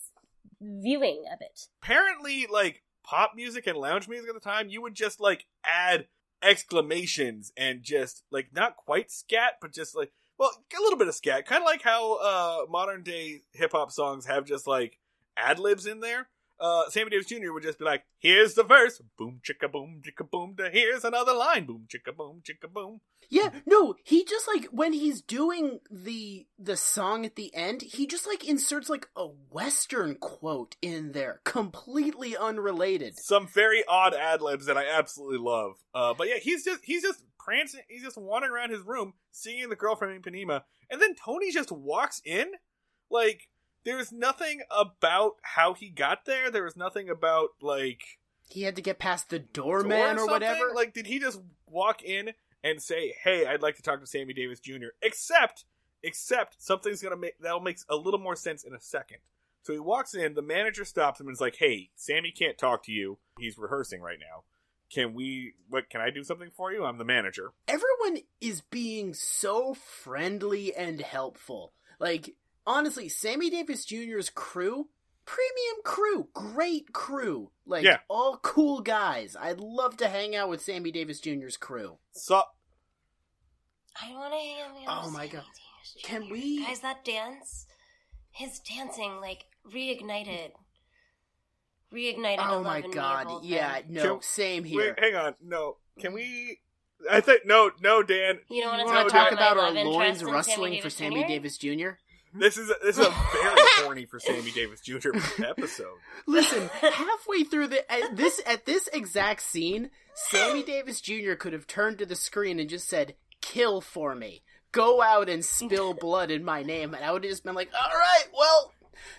viewing of it. Apparently, like pop music and lounge music at the time, you would just like add exclamations and just like not quite scat, but just like well, a little bit of scat, kind of like how uh, modern day hip hop songs have just like ad libs in there. Uh, Sammy Davis Jr. would just be like, "Here's the verse, boom chicka boom chicka boom. Here's another line, boom chicka boom chicka boom." Yeah, no, he just like when he's doing the the song at the end, he just like inserts like a western quote in there, completely unrelated. Some very odd ad libs that I absolutely love. Uh, but yeah, he's just he's just prancing, he's just wandering around his room, singing the girl from Ipanema, and then Tony just walks in, like. There's nothing about how he got there. There was nothing about like He had to get past the door doorman or whatever. Like, did he just walk in and say, "Hey, I'd like to talk to Sammy Davis Jr." Except, except something's gonna make that'll make a little more sense in a second. So he walks in. The manager stops him and is like, "Hey, Sammy can't talk to you. He's rehearsing right now. Can we? What? Can I do something for you? I'm the manager." Everyone is being so friendly and helpful. Like, honestly, Sammy Davis Jr.'s crew, premium crew, great crew. Like, Yeah. all cool guys. I'd love to hang out with Sammy Davis Jr.'s crew. So I want to hang out with Oh my Sammy God. Davis Can we- Guys, that dance, his dancing, like, reignited. Reignited Oh my in me god. Yeah, men. no, Can- same here. wait, hang on. No, can we? I think no, no, Dan. You don't want to wanna talk, talk about, about our love interest loins rustling Sammy for Sammy Jr.? Davis Jr.? <laughs> This is a, this is a very <laughs> horny for Sammy Davis Jr. episode. Listen, halfway through the at this at this exact scene, Sammy Davis Jr. could have turned to the screen and just said, "Kill for me. Go out and spill blood in my name." And I would have just been like, "All right, well,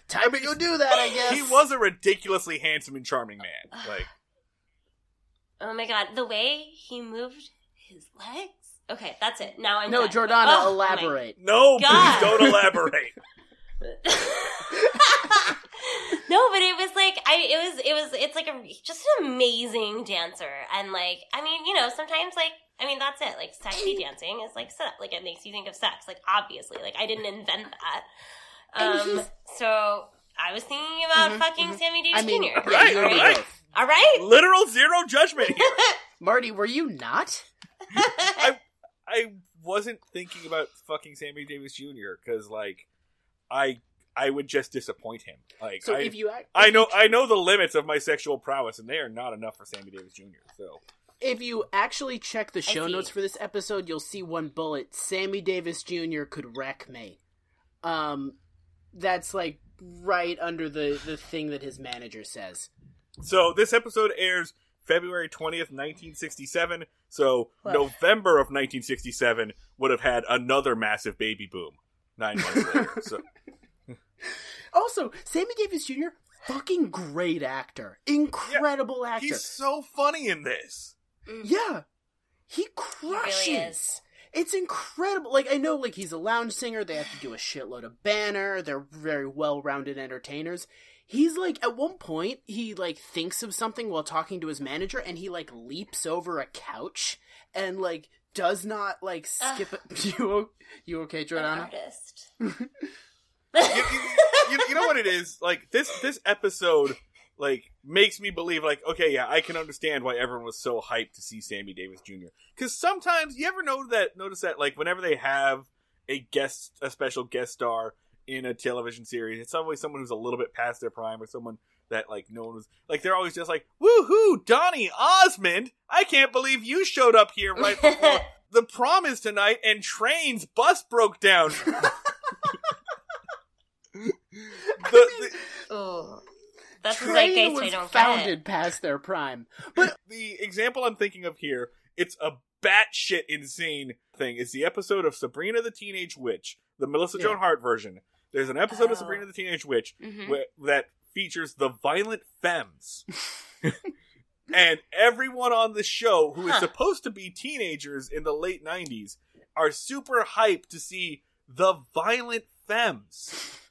time to go do that, I guess." He was a ridiculously handsome and charming man. Like <sighs> Oh my god, the way he moved his legs. Okay, that's it. Now I'm No, done. Jordana, Oh, my- elaborate. no, God. please don't elaborate. <laughs> <laughs> no, but it was like I it was it was it's like a just an amazing dancer and like I mean you know sometimes like I mean that's it like sexy <laughs> dancing is like sex like it makes you think of sex like obviously like I didn't invent that um so I was thinking about Mhm, fucking mhm. Sammy Davis I mean, Jr. yeah, Right, you and me right. both. all right Literal zero judgment here. Marty, were you not? I wasn't thinking about fucking Sammy Davis Jr. because like I I would just disappoint him. Like So I, if you act, I know you- I know the limits of my sexual prowess, and they are not enough for Sammy Davis Jr. So If you actually check the show notes for this episode, you'll see one bullet. Sammy Davis Jr. could wreck me. Um, that's like right under the the thing that his manager says. so this episode airs February twentieth, nineteen sixty seven. So Woof. November of nineteen sixty seven would have had another massive baby boom. Nine months later. <laughs> So Also, Sammy Davis Jr. fucking great actor, incredible actor. he's so funny in this. Mm. Mm-hmm. Yeah, he He crushes. really is. It's incredible. Like I know, like he's a lounge singer. They have to do a shitload of banner. They're very well-rounded entertainers. He's like at one point he like thinks of something while talking to his manager, and he like leaps over a couch and like does not like skip it. <laughs> you you okay, An Jordana? artist. <laughs> you, you, you- you know what it is like this this episode like makes me believe like okay yeah i can understand why everyone was so hyped to see sammy davis jr because sometimes you ever know that notice that like whenever they have a guest a special guest star in a television series. It's always someone who's a little bit past their prime or someone that like no one was like they're always just like woohoo donny osmond! I can't believe you showed up here right <laughs> before the prom is tonight and train's bus broke down. <laughs> The, the, oh, that's the Train zeitgeist was don't founded past their prime, <laughs> but the example I'm thinking of here, it's a batshit insane thing. It's the episode of Sabrina the Teenage Witch, the Melissa Joan Hart version. There's an episode Oh. of Sabrina the Teenage Witch get. Mhm. where, that features the violent femmes. <laughs> <laughs> and everyone on the show who is Huh. supposed to be teenagers in the late 90s are super hyped to see the violent femmes. <laughs>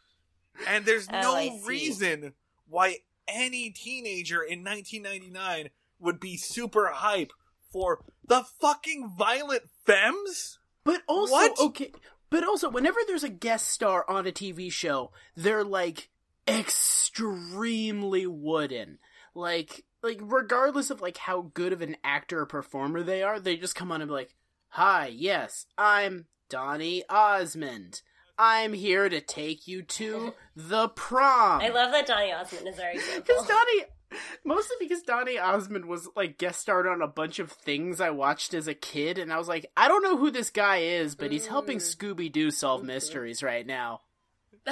And there's Oh, no reason why any teenager in 1999 would be super hype for the fucking violent femmes? But also, What? okay. But also, whenever there's a guest star on a TV show, they're like extremely wooden. Like, like regardless of like how good of an actor or performer they are, they just come on and be like, "Hi, yes, I'm Donny Osmond. I'm here to take you to the prom." I love that Donny Osmond is our example. Because Donny, mostly because Donny Osmond was like guest starred on a bunch of things I watched as a kid, and I was like, I don't know who this guy is, but he's helping Mm. Scooby Doo solve mysteries right now. <laughs>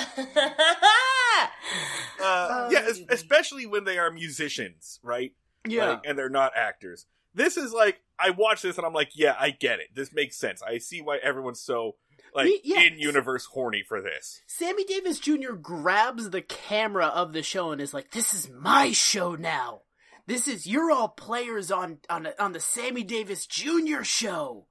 Uh, yeah, es- especially when they are musicians, right? Yeah, Like, and they're not actors. This is like I watch this and I'm like, yeah, I get it. This makes sense. I see why everyone's so like Me- yeah. in universe horny for this. Sammy Davis Jr. grabs the camera of the show and is like, "This is my show now. This is you're all players on on on the Sammy Davis Jr. show."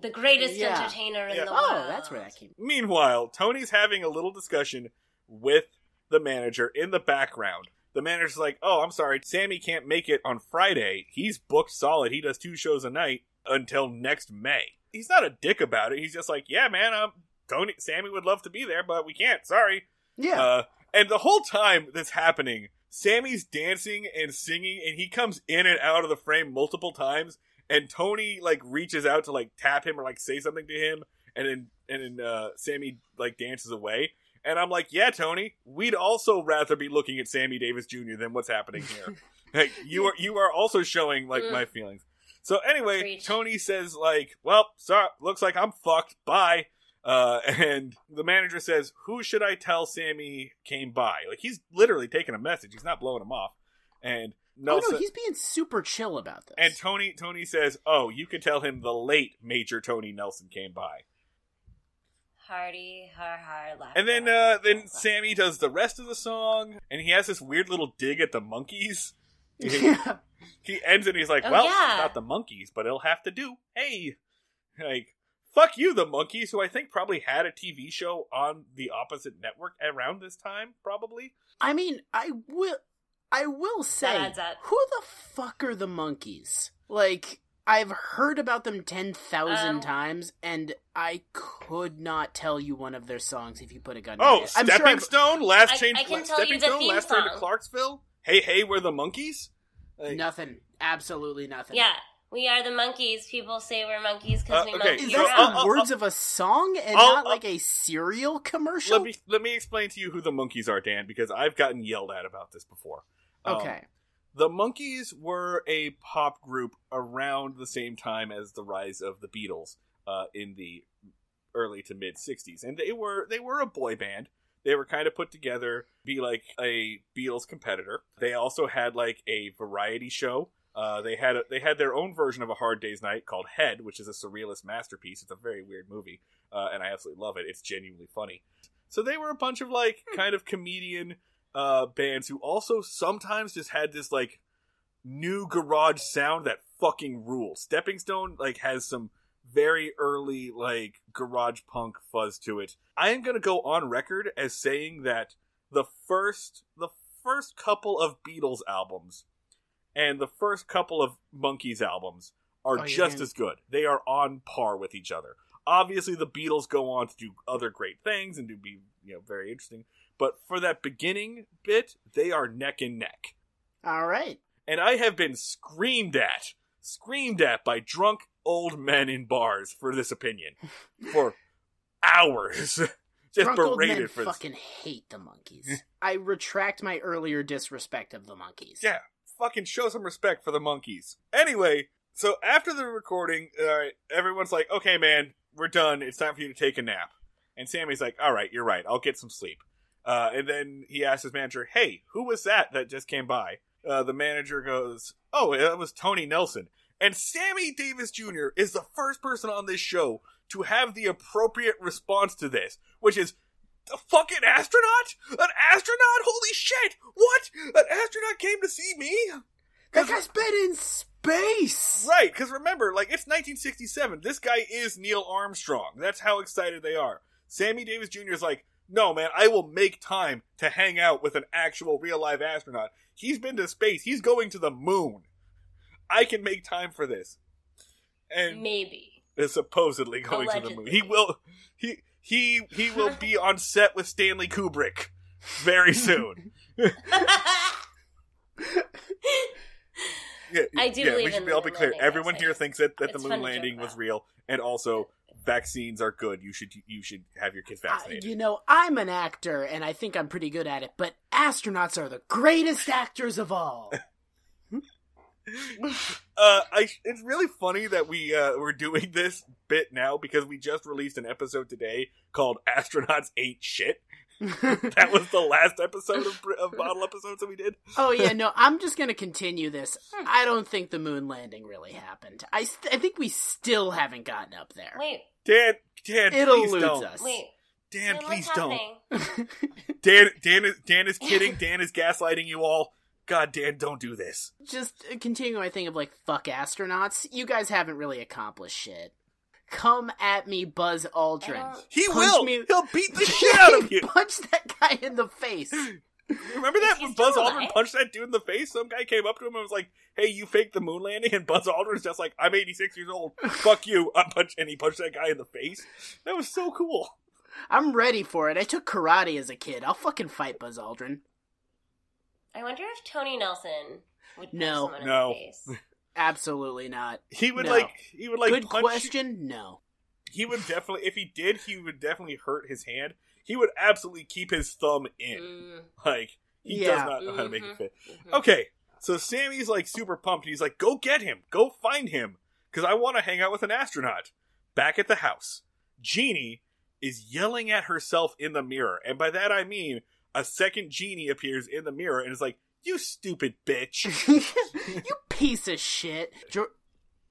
the greatest Yeah. entertainer in Yeah. the Oh, world. that's where that came. Meanwhile, Tony's having a little discussion with the manager in the background. The manager's like, "Oh, I'm sorry, Sammy can't make it on Friday. He's booked solid. He does two shows a night until next May." He's not a dick about it. He's just like, "Yeah, man, um, Tony, Sammy would love to be there, but we can't. Sorry." Yeah. Uh, and the whole time that's happening, Sammy's dancing and singing, and he comes in and out of the frame multiple times. And Tony like reaches out to like tap him or like say something to him, and then and then uh, Sammy like dances away. And I'm like, yeah, Tony, we'd also rather be looking at Sammy Davis Jr. than what's happening here. <laughs> like you are you are also showing like Mm. my feelings. So anyway, Preach. Tony says like, well, sorry, looks like I'm fucked. Bye. Uh, <laughs> and the manager says, "Who should I tell Sammy came by?" Like he's literally taking a message. He's not blowing him off. And oh no, he's being super chill about this. and Tony Tony says, "Oh, you can tell him the late Major Tony Nelson came by." Hardy, har har, laugh. And then laugh, uh, then laugh. Sammy does the rest of the song, and he has this weird little dig at the Monkees. <laughs> Yeah. He ends and he's like, Oh, "Well, yeah. not the Monkees, but it'll have to do." Hey, like fuck you, the Monkees, who I think probably had a TV show on the opposite network around this time, probably. I mean, I will. I will say, who the fuck are the Monkees? Like, I've heard about them ten thousand Um, times, and I could not tell you one of their songs if you put a gun. Oh, to it. I'm Stepping sure Stone, last change. I can last, tell you Stepping Stone, last turn to. Clarksville. Hey, hey, we're the Monkees. Like, nothing. Absolutely nothing. Yeah, we are the Monkees. People say we're monkeys because Uh, we okay, monkey Is that around. The I'll- words of a song and I'll- not I'll- like a cereal commercial? Let me let me explain to you who the Monkees are, Dan, because I've gotten yelled at about this before. Um, okay. the Monkees were a pop group around the same time as the rise of the Beatles uh, in the early to mid '60s, and they were they were a boy band. They were kind of put together be like a Beatles competitor. They also had like a variety show. Uh, they had a, they had their own version of a Hard Day's Night called Head, which is a surrealist masterpiece. It's a very weird movie, uh, and I absolutely love it. It's genuinely funny. So they were a bunch of like kind of comedian uh, bands who also sometimes just had this like new garage sound that fucking rules. Stepping Stone like has some very early like garage punk fuzz to it. I am going to go on record as saying that the first the first couple of Beatles albums and the first couple of Monkees albums are Oh, just gonna- as good. They are on par with each other. Obviously the Beatles go on to do other great things and to be, you know, very interesting, but for that beginning bit, they are neck and neck All right. and I have been screamed at, screamed at by drunk old men in bars for this opinion for hours. <laughs> Just Drunk old men berated for this. fucking hate the Monkees. I retract my earlier disrespect of the Monkees. Yeah, fucking show some respect for the Monkees. Anyway, so after the recording, uh, everyone's like, "Okay, man, we're done. It's time for you to take a nap." And Sammy's like, "All right, you're right. I'll get some sleep." Uh, and then he asks his manager, "Hey, who was that that just came by?" Uh, the manager goes, "Oh, that was Tony Nelson." And Sammy Davis Jr. is the first person on this show to have the appropriate response to this, which is, "A fucking astronaut? An astronaut? Holy shit! What? An astronaut came to see me?" That guy's been in space. Right, because remember, like it's 1967. This guy is Neil Armstrong. That's how excited they are. Sammy Davis Jr. is like, no, man, I will make time to hang out with an actual real live astronaut. He's been to space. He's going to the moon. I can make time for this. And Maybe. is supposedly going to the moon. He will. He he he will be <laughs> on set with Stanley Kubrick very soon. <laughs> Yeah, I do yeah, believe we should be all be clear. landing, Everyone here thinks that, that the moon fun to joke landing was real, and also vaccines are good. You should you should have your kids I- vaccinated. you know, I'm an actor and I think I'm pretty good at it, but astronauts are the greatest actors of all. <laughs> uh, I it's really funny that we uh, we're doing this bit now because we just released an episode today called "Astronauts Ain't Shit." <laughs> That was the last episode of, of bottle episodes that we did. oh yeah, no, <laughs> I'm just gonna continue this. I don't think the moon landing really happened. I, st- I think we still haven't gotten up there. Wait, Dan, Dan, it please eludes don't. us. wait. Dan, Dan, please don't. happening? Dan, Dan is Dan is kidding. Dan is gaslighting you all. God, Dan, don't do this. just continue my thing of like fuck astronauts. You guys haven't really accomplished shit. come at me, Buzz Aldrin. I He Punch will. me- He'll beat the <laughs> shit out of you. Punch that guy in the face. <laughs> Remember that when Buzz still Aldrin alive? punched that dude in the face? Some guy came up to him and was like, "Hey, you faked the moon landing," and Buzz Aldrin's just like, "I'm 86 years old. Fuck you." <laughs> I punch, and he punched that guy in the face. That was so cool. I'm ready for it. I took karate as a kid. I'll fucking fight Buzz Aldrin. I wonder if Tony Nelson would punch No. someone No. in the face. <laughs> Absolutely not. He would No. like, he would like Good punch. question. No. He would definitely, if he did, he would definitely hurt his hand. He would absolutely keep his thumb in. Mm, Like he does not know how to make it Mhm. fit. mhm. Okay, so Sammy's like super pumped. He's like, "Go get him! Go find him! Because I want to hang out with an astronaut." Back at the house, Jeannie is yelling at herself in the mirror, and by that I mean a second Jeannie appears in the mirror and is like, "You stupid bitch!" <laughs> you piece of shit. Jo-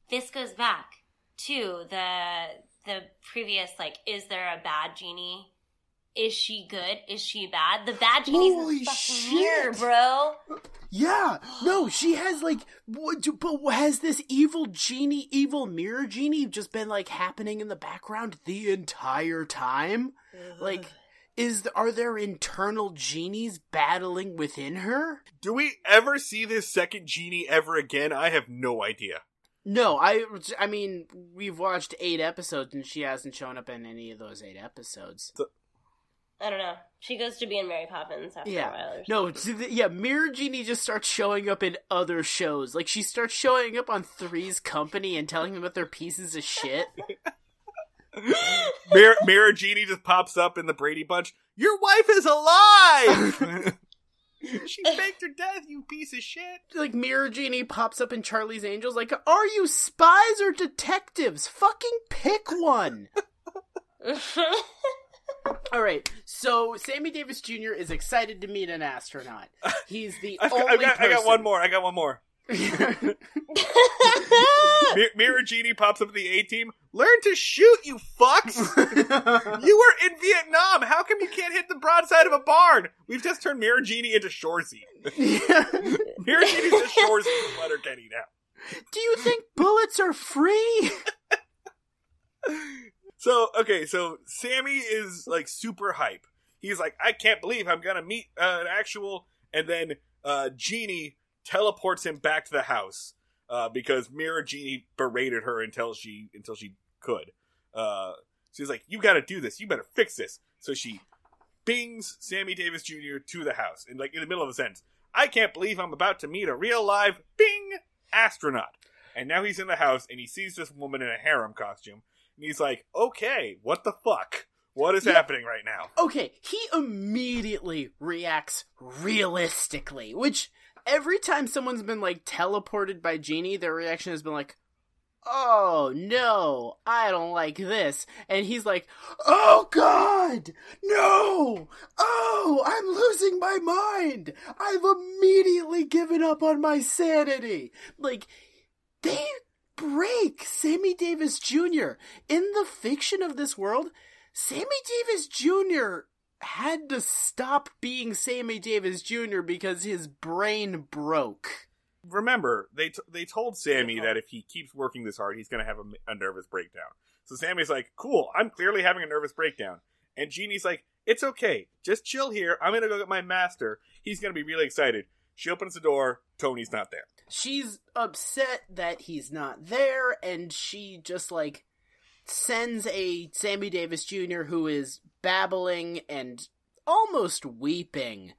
This goes back to the the previous like, is there a bad genie? Is she good? Is she bad? The bad genie's Holy in fucking shit. mirror, bro. yeah. No, she has like. What, but has this evil genie, evil mirror genie, just been like happening in the background the entire time? Like, is are there internal genies battling within her? Do we ever see this second genie ever again? I have no idea. No, I. I mean, we've watched eight episodes and she hasn't shown up in any of those eight episodes. I don't know. She goes to be in Mary Poppins after Yeah. a while. No, it's- yeah, Mirror Genie just starts showing up in other shows. Like she starts showing up on Three's Company and telling them that they're pieces of shit. <laughs> Mirror, Mirror Jeannie just pops up in the Brady Bunch. Your wife is alive. <laughs> she faked her death. You piece of shit. like Mirror Genie pops up in Charlie's Angels. Like, are you spies or detectives? Fucking pick one. <laughs> All right, so Sammy Davis Jr. is excited to meet an astronaut. He's the <laughs> I've got, only I've got, I got one more. I got one more. <laughs> Mir- Mirror Genie pops up in the A team. Learn to shoot, you fucks! <laughs> you were in Vietnam. How come you can't hit the broadside of a barn? We've just turned Mirror Genie into Shoresy. Mirror Genie's just Shoresy from Letterkenny now. Do you think bullets are free? So okay, so Sammy is like super hype. He's like, I can't believe I'm gonna meet uh, an actual, and then uh, Jeannie teleports him back to the house uh, because Mirror Genie berated her until she until she could. Uh, she's like, you got to do this. You better fix this. So she bings Sammy Davis Jr. to the house, and like in the middle of the sentence, I can't believe I'm about to meet a real live Bing astronaut. And now he's in the house and he sees this woman in a harem costume. And he's like, okay, what the fuck? What is Yeah. happening right now? Okay, he immediately reacts realistically, which every time someone's been like teleported by Jeannie, their reaction has been like, Oh no, I don't like this. And he's like, Oh god, no, oh, I'm losing my mind. I've immediately given up on my sanity. Like, they break Sammy Davis Jr. In the fiction of this world, Sammy Davis Jr. had to stop being Sammy Davis Jr. because his brain broke. Remember, they t- they told Sammy that if he keeps working this hard, he's going to have a, a nervous breakdown. So Sammy's like, cool, I'm clearly having a nervous breakdown. And Jeannie's like, it's okay. Just chill here. I'm going to go get my master. He's going to be really excited. She opens the door. Tony's not there. She's upset that he's not there, and she just like sends a Sammy Davis Jr. who is babbling and almost weeping.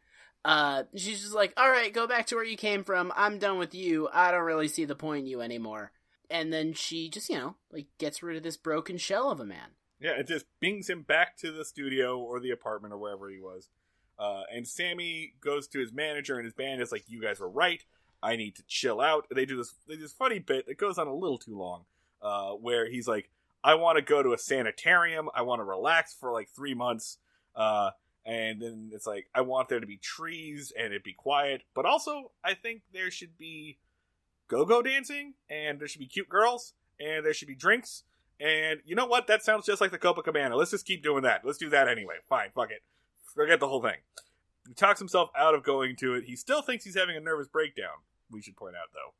Uh, she's just like, "All right, go back to where you came from. I'm done with you. I don't really see the point in you anymore." And then she just, you know, like gets rid of this broken shell of a man. Yeah, it just bings him back to the studio or the apartment or wherever he was. Uh, and Sammy goes to his manager and his band is like, "You guys were right. I need to chill out." They do this they do this funny bit that goes on a little too long, uh, where he's like, "I want to go to a sanitarium. I want to relax for like three months." Uh, and then it's like, "I want there to be trees and it be quiet, but also I think there should be go-go dancing and there should be cute girls and there should be drinks." And you know what? That sounds just like the Copacabana. Let's just keep doing that. Let's do that anyway. Fine, fuck it. Forget the whole thing. He talks himself out of going to it. He still thinks he's having a nervous breakdown. We should point out, though.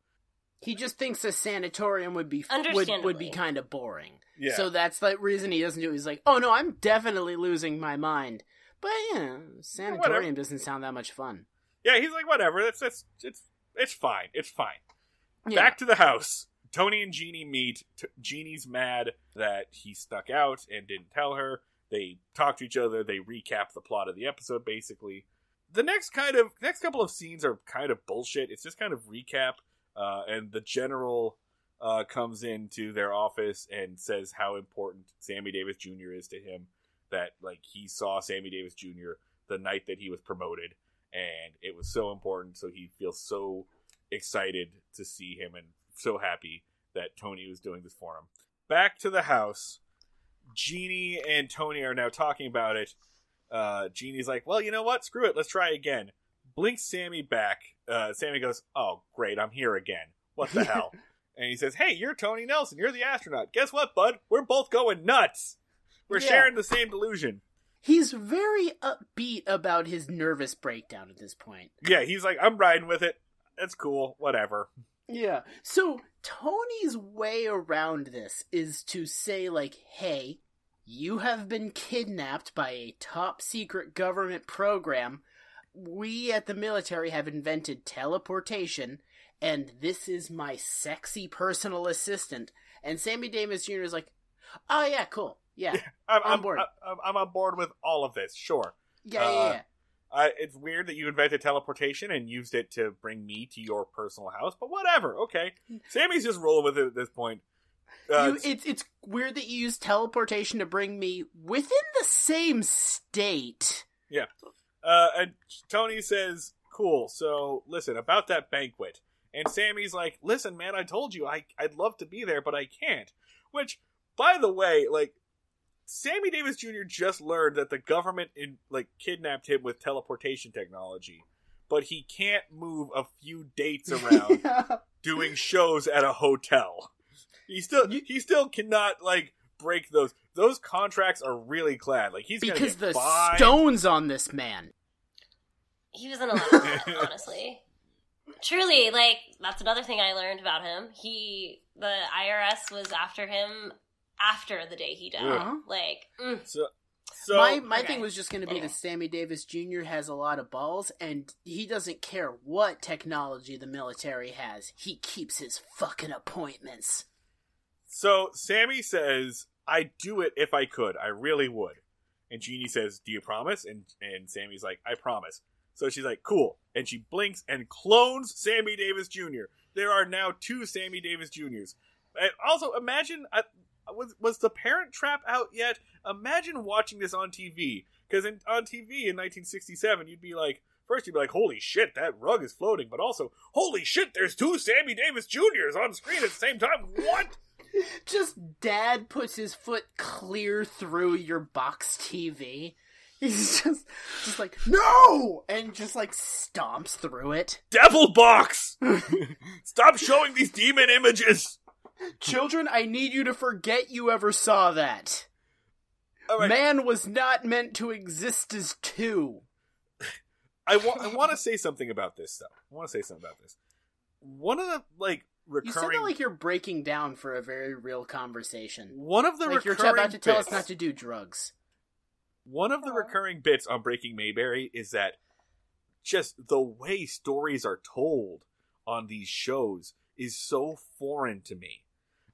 He just thinks a sanatorium would be would, would be kind of boring. Yeah. So that's the reason he doesn't do it. He's like, oh no, I'm definitely losing my mind. But yeah, sanatorium doesn't sound that much fun. yeah, he's like, whatever. That's that's it's it's fine. It's fine. Yeah. Back to the house. Tony and Jeannie meet. T- Jeannie's mad that he stuck out and didn't tell her. They talk to each other. They recap the plot of the episode, basically. The next kind of next couple of scenes are kind of bullshit. It's just kind of recap, uh, and the general uh, comes into their office and says how important Sammy Davis Jr. is to him. That like he saw Sammy Davis Jr. the night that he was promoted, and it was so important. So he feels so excited to see him and so happy that Tony was doing this for him. Back to the house. Jeannie and Tony are now talking about it. Uh, Jeannie's like, well, you know what? Screw it. Let's try again. Blinks Sammy back. Uh, Sammy goes, oh, great. I'm here again. What the <laughs> hell? And he says, hey, you're Tony Nelson. You're the astronaut. Guess what, bud? We're both going nuts. We're Yeah. sharing the same delusion. He's very upbeat about his nervous breakdown at this point. Yeah, he's like, I'm riding with it. That's cool. Whatever. Yeah. So Tony's way around this is to say, like, hey, you have been kidnapped by a top secret government program. We at the military have invented teleportation, and this is my sexy personal assistant. And Sammy Davis Jr. is like, oh, yeah, cool. Yeah. <laughs> I'm, On board. I'm, I'm on board with all of this. Sure. Yeah, yeah, Uh, yeah. Uh, it's weird that you invented teleportation and used it to bring me to your personal house, but whatever. Okay, Sammy's just rolling with it at this point. Uh, You, it's it's weird that you use teleportation to bring me within the same state. Yeah. Uh, and Tony says, "Cool. So listen about that banquet." And Sammy's like, "Listen, man, I told you I I'd love to be there, but I can't." Which, by the way, like Sammy Davis Jr. just learned that the government in like kidnapped him with teleportation technology, but he can't move a few dates <laughs> around. doing shows at a hotel. He still he still cannot like break those. Those contracts are really clad. Like he's because gonna the fined. stones on this man. He was in a lot of trouble, <laughs> honestly. Truly, like that's another thing I learned about him. He, the IRS was after him after the day he died. Uh-huh. Like, mm, So so my my okay. thing was just going to be that Sammy Davis Jr. has a lot of balls, and he doesn't care what technology the military has. He keeps his fucking appointments. So Sammy says, "I'd do it if I could. I really would." And Jeannie says, "Do you promise?" And and Sammy's like, "I promise." So she's like, "Cool." And she blinks and clones Sammy Davis Jr. There are now two Sammy Davis Juniors. And also, imagine uh, was was the Parent Trap out yet? Imagine watching this on TV because on TV in 1967, you'd be like. First, you'd be like, "Holy shit, that rug is floating!" But also, "Holy shit, there's two Sammy Davis Juniors on screen at the same time." What? <laughs> Just dad puts his foot clear through your box TV. <laughs> He's just just like no, and just like stomps through it. Devil box! <laughs> Stop showing these demon images! Children, I need you to forget you ever saw that. Alright, Man was not meant to exist as two. I, wa- I want to say something about this, though. I want to say something about this. One of the, like, You said recurring... that like you're breaking down for a very real conversation. one of the like you're recurring about to tell bits, us not to do drugs. One of the recurring bits on Breaking Mayberry is that just the way stories are told on these shows is so foreign to me.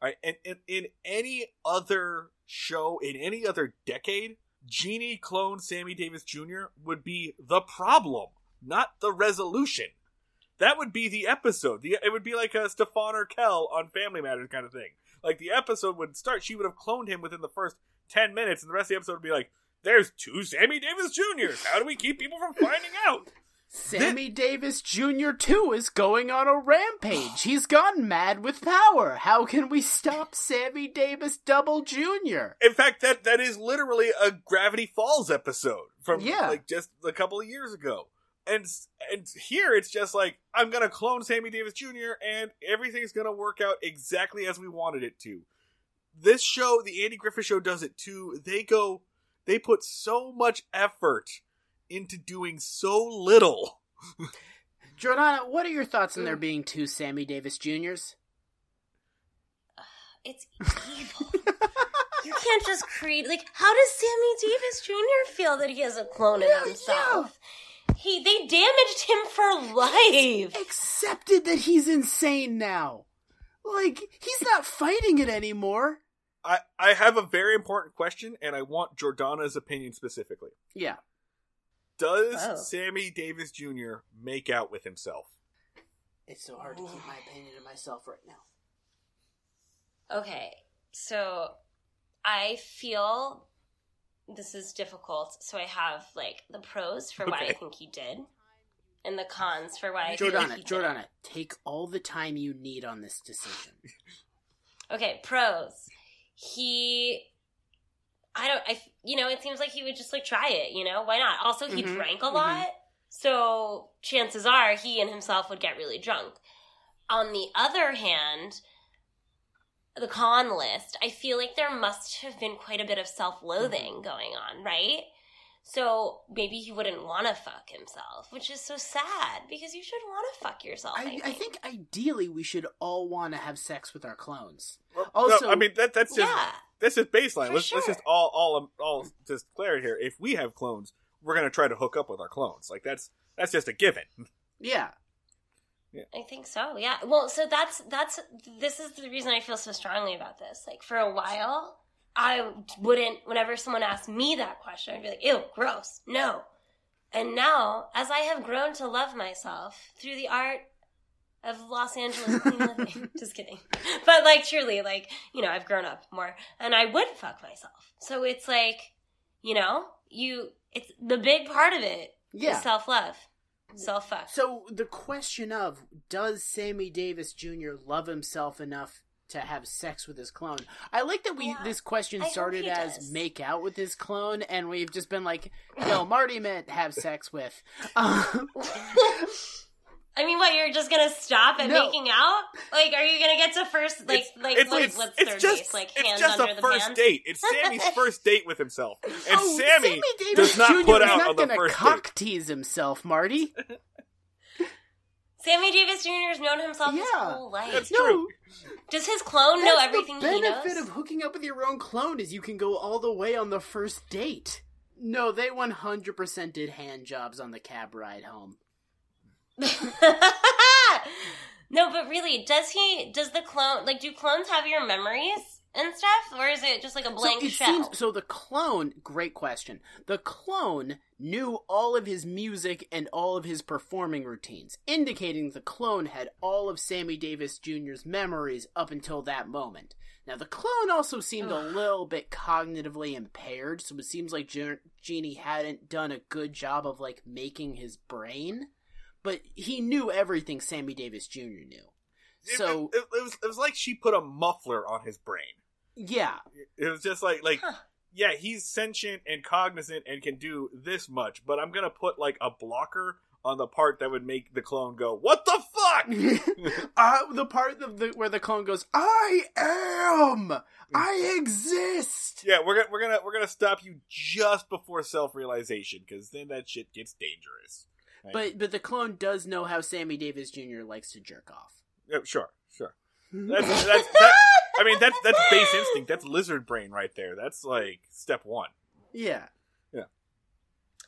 All right, and, and in any other show in any other decade, Genie clone Sammy Davis Jr. would be the problem, not the resolution. That would be the episode. The, it would be like a Stefan Urkel on Family Matters kind of thing. Like the episode would start, she would have cloned him within the first ten minutes, and the rest of the episode would be like, "There's two Sammy Davis Juniors. How do we keep people from finding out?" Sammy Davis Jr. too is going on a rampage. He's gone mad with power. How can we stop Sammy Davis Double Jr.? In fact, that that is literally a Gravity Falls episode from Yeah. like just a couple of years ago. And and here it's just like I'm gonna clone Sammy Davis Jr. and everything's gonna work out exactly as we wanted it to. This show, the Andy Griffith Show, does it too. They go, they put so much effort into doing so little. <laughs> Jordana, what are your thoughts on there mm. being two Sammy Davis Juniors? <sighs> It's evil. you can't just create like how does Sammy Davis Jr. feel that he has a clone Yeah, of himself? He they damaged him for life. Accepted that he's insane now. Like, he's not fighting it anymore. I, I have a very important question, and I want Jordana's opinion specifically. Yeah. Does Oh. Sammy Davis Jr. make out with himself? It's so hard to keep my opinion to myself right now. Okay, so I feel this is difficult. So I have like the pros for why I think he did, and the cons for why I feel Jordana, like he didn't. Jordana, take all the time you need on this decision. <laughs> Okay, pros. He, I don't, I, you know, it seems like he would just like try it. You know, why not? Also, he Mhm, drank a mhm. lot, so chances are he and himself would get really drunk. On the other hand, the con list, I feel like there must have been quite a bit of self-loathing Mm-hmm. going on, right? So maybe he wouldn't want to fuck himself, which is so sad because you should want to fuck yourself. I, I, think. I think ideally we should all want to have sex with our clones. Well, Also- no, I mean that that's just yeah. that's just baseline. Let's let's just all all all just clear it here. If we have clones, we're gonna try to hook up with our clones. Like that's that's just a given. Yeah. I think so. Yeah. Well, so that's that's this is the reason I feel so strongly about this. Like for a while, I wouldn't. Whenever someone asked me that question, I'd be like, "Ew, gross, no." And now, as I have grown to love myself through the art of Los Angeles clean <laughs> living, <laughs> just kidding. But like, truly, like you know, I've grown up more, and I would fuck myself. So it's like, you know, you. It's the big part of it is Yeah. self love, self fuck. So the question of does Sammy Davis Jr. love himself enough to have sex with his clone? I like that we Yeah. this question started as does. make out with his clone, and we've just been like, no, Marty meant have sex with. <laughs> Um, <laughs> I mean, what? You're just gonna stop at No. making out? Like, are you gonna get to first? Like, It's- like it's, what, it's, what's it's third just base? Like it's hands just under a the first pants? date. It's <laughs> Sammy's first date with himself, and oh, Sammy, Sammy does not Jr. put out not on the gonna first cock date. tease himself, Marty. <laughs> Sammy Davis Jr. has known himself his whole life. That's No, true. Does his clone know everything the he benefit knows? of hooking up with your own clone is you can go all the way on the first date. No, they 100% did hand jobs on the cab ride home. <laughs> no, but really, does he? Does the clone like? Do clones have your memories and stuff, or is it just like a blank so it shell? seems so the clone great question the clone knew all of his music and all of his performing routines indicating the clone had all of sammy davis jr's memories up until that moment now the clone also seemed a little bit cognitively impaired so it seems like Ge- Jeannie hadn't done a good job of like making his brain but he knew everything sammy davis jr knew It- so it, it was it was like she put a muffler on his brain. yeah It was just like like Huh. yeah, he's sentient and cognizant and can do this much, but I'm gonna put like a blocker on the part that would make the clone go, "What the fuck?" <laughs> <laughs> uh, the part of the where the clone goes, "I am, I exist." yeah, we're gonna we're gonna we're gonna stop you just before self realization because then that shit gets dangerous. Right? But but the clone does know how Sammy Davis Jr. likes to jerk off. Yeah, sure, sure. That's <laughs> that's that, I mean that's that's base instinct. That's lizard brain right there. That's like step one. yeah. Yeah.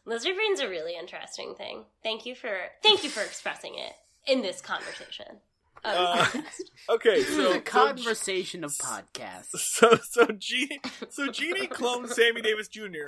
Lizard brain's a really interesting thing. Thank you for thank you for expressing it in this conversation. <laughs> of Uh. <laughs> Okay, So, so the conversation of podcasts. So so Jeannie so Jeannie clones Sammy Davis Jr.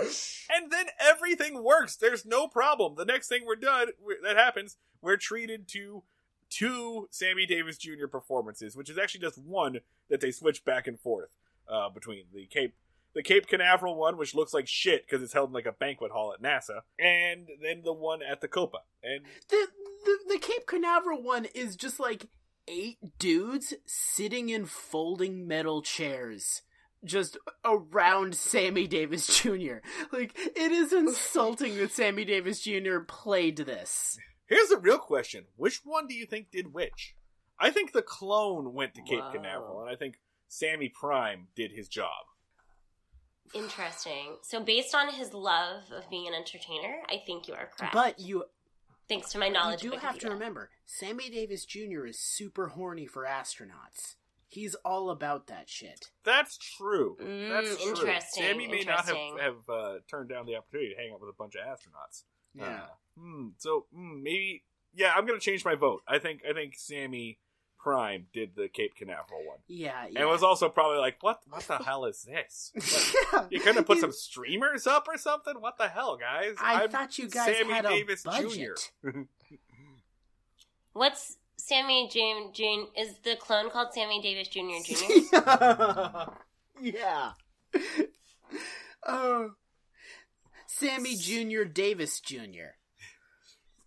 and then everything works. There's no problem. The next thing we're done we- that happens, we're treated to two Sammy Davis Jr. performances, which is actually just one that they switch back and forth uh, between the Cape the Cape Canaveral one, which looks like shit because it's held in like a banquet hall at NASA, and then the one at the Copa. And The, the the Cape Canaveral one is just like eight dudes sitting in folding metal chairs. Just around Sammy Davis Jr. Like, it is insulting that Sammy Davis Jr. played this. here's the real question: Which one do you think did which? I think the clone went to Cape Wow. Canaveral, and I think Sammy Prime did his job. Interesting. So based on his love of being an entertainer, I think you are correct. But you thanks to my knowledge. You do of have to remember, Sammy Davis Jr. is super horny for astronauts. He's all about that shit. That's true. Mm, That's true. interesting, Sammy may not have, have uh, turned down the opportunity to hang out with a bunch of astronauts. Yeah. Uh, hmm, so hmm, maybe yeah, I'm gonna change my vote. I think I think Sammy Prime did the Cape Canaveral one. yeah, yeah. And was also probably like, what what the hell is this? <laughs> What, you couldn't put some streamers up or something? What the hell, guys? I I'm thought you guys Sammy had a budget. Jr. <laughs> What's Sammy Jane June? Is the clone called Sammy Davis Jr. Jr.? <laughs> yeah. Oh. Sammy Jr. Davis Jr.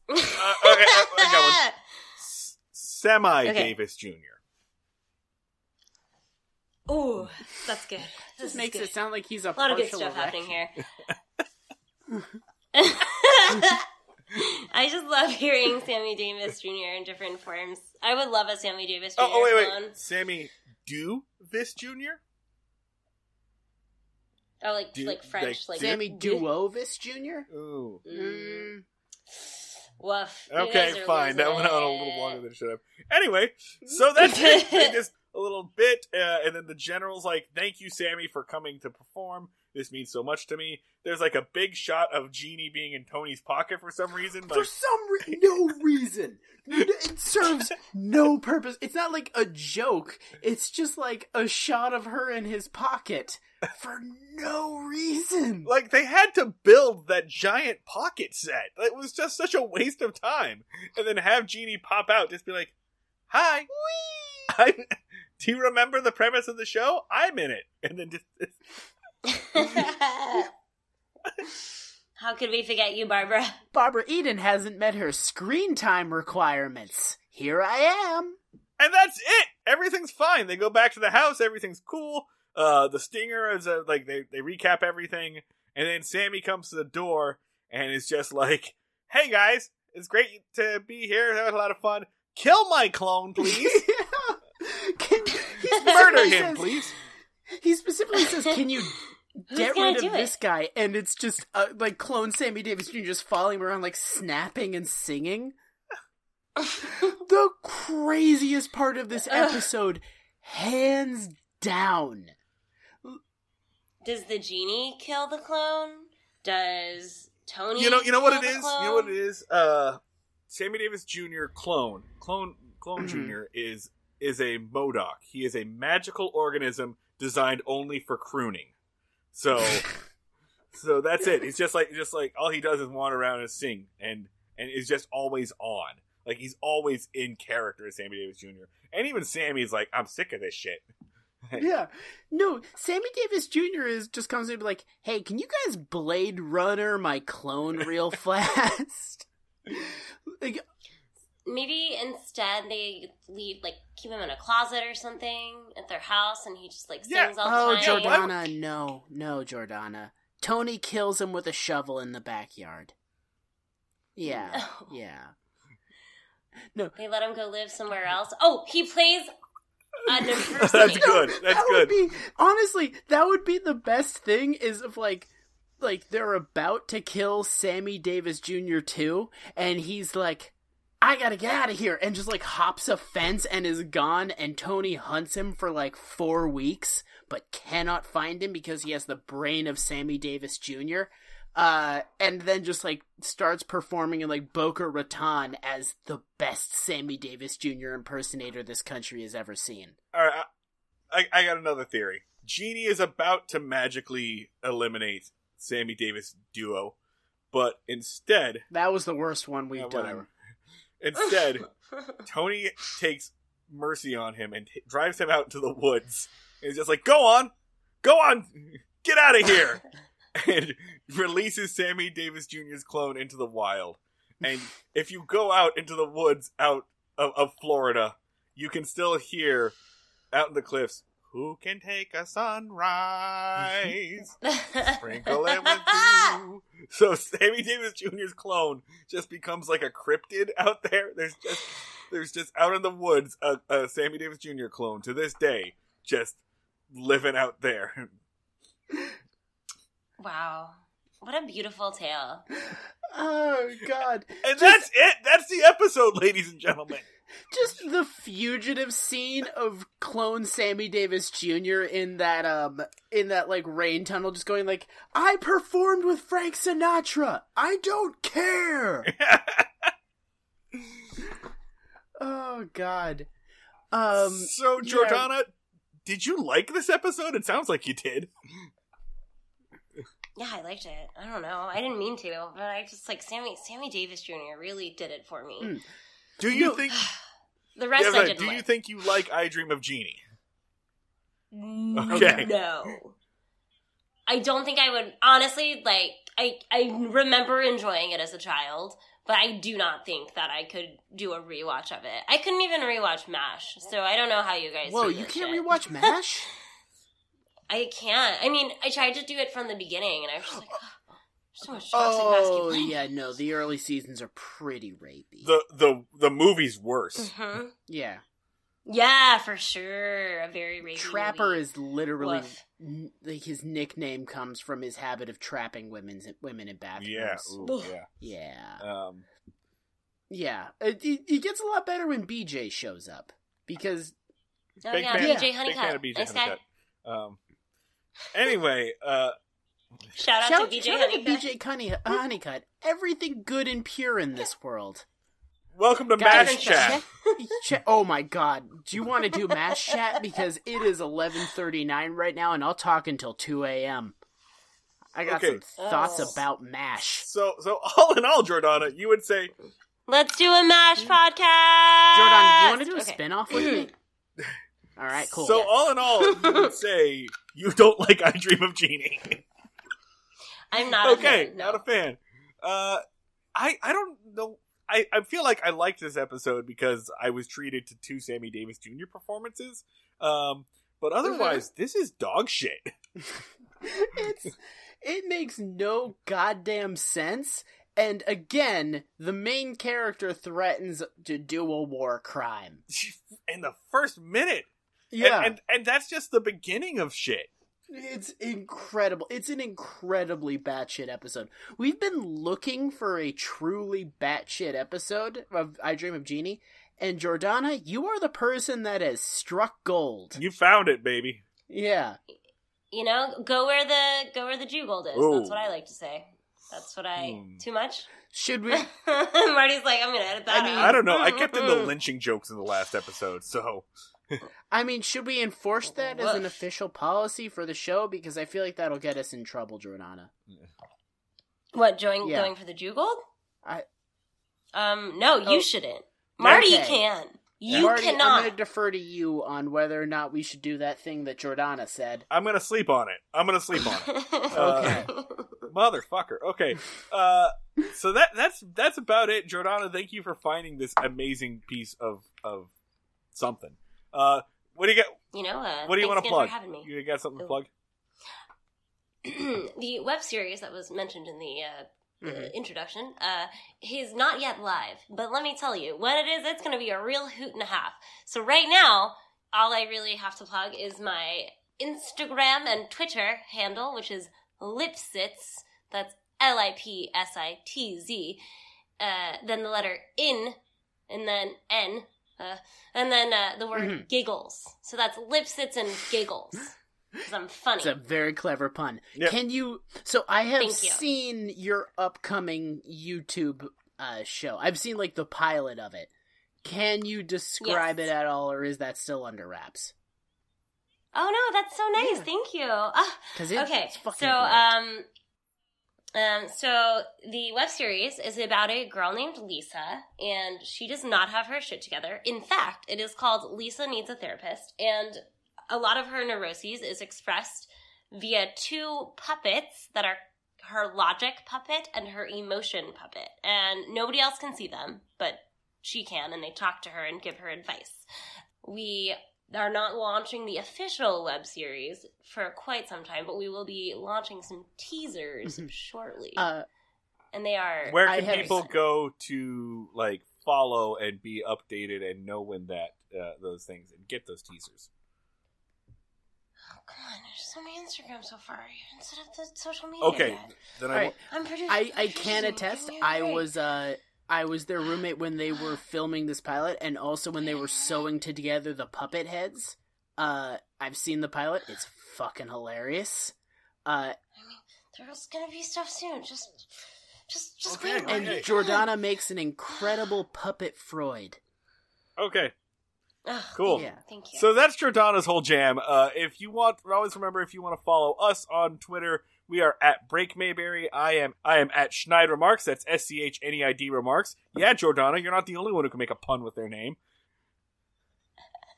Uh, okay, I, I got one. Semi Davis Jr. Ooh, that's good. This This is makes good. it sound like he's a a lot of good partial stuff erection. happening here. <laughs> <laughs> I just love hearing Sammy Davis Jr. in different forms. I would love a Sammy Davis Jr. Oh, oh wait, clone. wait. Sammy Do this Jr. Oh, like Do- like French, like- like Sammy do- Duovis Jr. Ooh. Mm, Mm. Woof. Okay, fine. That went on a little longer than it should have. Anyway, so that's <laughs> it. They just a little bit, uh, and then the general's like, "Thank you, Sammy, for coming to perform. This means so much to me." There's like a big shot of Jeannie being in Tony's pocket for some reason. For some re- no reason. It serves no purpose. It's not like a joke. It's just like a shot of her in his pocket for no reason. like they had to build that giant pocket set. It was just such a waste of time. And then have Jeannie pop out, just be like, "Hi, <laughs> I, do you remember the premise of the show? I'm in it." And then just <laughs> How could we forget you, Barbara? Barbara Eden hasn't met her screen time requirements. Here I am. and that's it. Everything's fine. They go back to the house. Everything's cool. Uh, the stinger is uh, like they they recap everything, and then Sammy comes to the door and is just like, "Hey guys, it's great to be here. That was a lot of fun. Kill my clone, please. <laughs> Can, Murder him, says- please." He specifically says, "Can you get rid do of it? this guy?" And it's just uh, like clone Sammy Davis Jr. just following around, like snapping and singing. <laughs> the craziest part of this episode, hands down. Does the genie kill the clone? Does Tony? You know, you know what kill it the is. You know what it is. Uh, Sammy Davis Jr. clone, clone, clone. <clears throat> Jr. is is a MODOK. He is a magical organism designed only for crooning. So, <laughs> so that's it. He's just like just like all he does is wander around and sing, and and is just always on. Like he's always in character as Sammy Davis Jr. And even Sammy's like, I'm sick of this shit. Yeah. No, Sammy Davis Jr. is just comes in and be like, hey, can you guys Blade Runner my clone real <laughs> fast? like, Maybe instead they leave, like, keep him in a closet or something at their house, and he just like sings Yeah. all oh, the time. Jordana, no, no, Jordana. Tony kills him with a shovel in the backyard. Yeah, No. yeah. No, They let him go live somewhere else. Oh, he plays an <laughs> That's good. That's that good. would be honestly that would be the best thing is if like like they're about to kill Sammy Davis Jr. too, and he's like, I gotta get out of here, and just like hops a fence and is gone, and Tony hunts him for like four weeks, but cannot find him because he has the brain of Sammy Davis Jr. Uh, and then just like starts performing in like Boca Raton as the best Sammy Davis Jr. impersonator this country has ever seen. All right, I, I got another theory. Jeannie is about to magically eliminate Sammy Davis duo, but instead, That was the worst one we've Yeah, done. instead, Tony takes mercy on him and t- drives him out into the woods. And he's just like, "Go on, go on, get out of here," <laughs> and <laughs> releases Sammy Davis Jr.'s clone into the wild. And if you go out into the woods out of, of Florida, you can still hear out in the cliffs, "Who can take a sunrise?" <laughs> Sprinkle it with dew. So Sammy Davis Jr.'s clone just becomes like a cryptid out there. There's just there's just out in the woods a, a Sammy Davis Jr. clone to this day, just living out there. <laughs> wow. What a beautiful tale. <laughs> Oh God! And that's it. That's the episode, <laughs> ladies and gentlemen. Just the fugitive scene of clone Sammy Davis Jr. in that um in that like rain tunnel, just going like, "I performed with Frank Sinatra. I don't care." <laughs> oh God. Um. so, yeah. Jordana, did you like this episode? It sounds like you did. Yeah, I liked it. I don't know. I didn't mean to, but I just like Sammy Sammy Davis Jr. really did it for me. Mm. Do you No. think? <sighs> The rest Yeah, I didn't do you think you like "I Dream of Jeannie"? Okay. Okay. No. I don't think I would honestly like I I remember enjoying it as a child, but I do not think that I could do a rewatch of it. I couldn't even rewatch MASH, so I don't know how you guys Whoa, you can't shit. rewatch <laughs> MASH? I can't. I mean, I tried to do it from the beginning and I was just like <gasps> "Oh, so much toxic oh masculinity. yeah, <laughs> no, the early seasons are pretty rapey. The the the movie's worse. Mhm. yeah, Yeah, for sure. A very rapey Trapper movie. is literally n- like his nickname comes from his habit of trapping women's women in bathrooms. Yeah. Ooh, yeah. Yeah. Um. Yeah. It, it, it gets a lot better when BJ shows up because Oh big yeah, fan. BJ Big Honeycutt. fan of BJ nice guy. Honeycutt. Um. Anyway, uh, Shout out shout, to BJ shout out to Honeycutt. BJ Honey, Honeycutt. Everything good and pure in this world. welcome to Guys, MASH Chat. Ch- <laughs> oh my god. Do you want to do MASH chat? Because it is 11.39 right now and I'll talk until 2 a.m. I got Okay. some thoughts Oh. about MASH. So, so all in all, Jordana, you would say Let's do a MASH podcast. Jordan, do you want to do a Okay. spin-off with me? <clears throat> All right, cool. So all in all, you would <laughs> say you don't like I Dream of Jeannie. I'm not okay, a fan, no. not a fan. Uh, I I don't know. I, I feel like I liked this episode because I was treated to two Sammy Davis Jr. performances. Um, but otherwise, Mm-hmm. this is dog shit. <laughs> it's it makes no goddamn sense. And again, the main character threatens to do a war crime. <laughs> In the first minute, And- Yeah, and, and that's just the beginning of shit. it's incredible. It's an incredibly batshit episode. We've been looking for a truly batshit episode of I Dream of Jeannie, and Jordana, you are the person that has struck gold. You found it, baby. Yeah. You know, go where the go where the Jew gold is. Ooh. That's what I like to say. That's what I. Hmm. Too much. Should we? <laughs> Marty's like, I'm gonna edit that. I mean- out. I don't know. I kept in the <laughs> lynching jokes in the last episode, so I mean, should we enforce that as an official policy for the show? Because I feel like that'll get us in trouble, Jordana. What join, Yeah. going for the Jew gold? I- Um, no, you Oh. shouldn't. Marty Okay. can. You Marty, I'm cannot. going to defer to you on whether or not we should do that thing that Jordana said. I'm gonna sleep on it. I'm gonna sleep on it. <laughs> Okay. Motherfucker. Okay. Uh, so that that's that's about it, Jordana. Thank you for finding this amazing piece of of something. Uh, what do you got? you know, uh, What do you want to plug? again For having me. You got something to Ooh. plug? <clears throat> the web series that was mentioned in the uh, uh, Mhm. introduction uh, is not yet live, but let me tell you, what it is, it's going to be a real hoot and a half. So right now, all I really have to plug is my Instagram and Twitter handle, which is Lipsitz. That's L I P S I T Z. Uh, then the letter in, and then N, uh, and then uh, the word Mhm. giggles. So that's Lipsitz and giggles. Because I'm <laughs> funny. It's a very clever pun. Yep. Can you? So I have you. seen your upcoming YouTube uh, show. I've seen like the pilot of it. Can you describe Yes. it at all, or is that still under wraps? Oh no, that's so nice. Yeah. Thank you. Ah, Because it's, okay, it's so great. um, um, so the web series is about a girl named Lisa, and she does not have her shit together. In fact, it is called Lisa Needs a Therapist, and a lot of her neuroses is expressed via two puppets that are her logic puppet and her emotion puppet, and nobody else can see them, but she can, and they talk to her and give her advice. We are not launching the official web series for quite some time, but we will be launching some teasers shortly. uh, and they are Where can have- people go to like follow and be updated and know when that uh, those things and get those teasers? Oh, come on. There's so many Instagram so far. Instead of the social media. Okay, yet. then I. Right. I'm pretty. I, I can attest. I was. was uh I was their roommate when they were filming this pilot, and also when they were sewing together the puppet heads. Uh, I've seen the pilot. It's fucking hilarious. Uh, I mean, there's gonna be stuff soon. Just, just, just Okay, wait. okay. and Jordana makes an incredible puppet Freud. Okay. Ugh, Cool. Yeah. Thank you. So that's Jordana's whole jam. Uh, if you want, always remember if you want to follow us on Twitter, we are at Break Mayberry. I am I am at Schneid Remarks. That's S C H N E I D Remarks. Yeah, Jordana, you're not the only one who can make a pun with their name.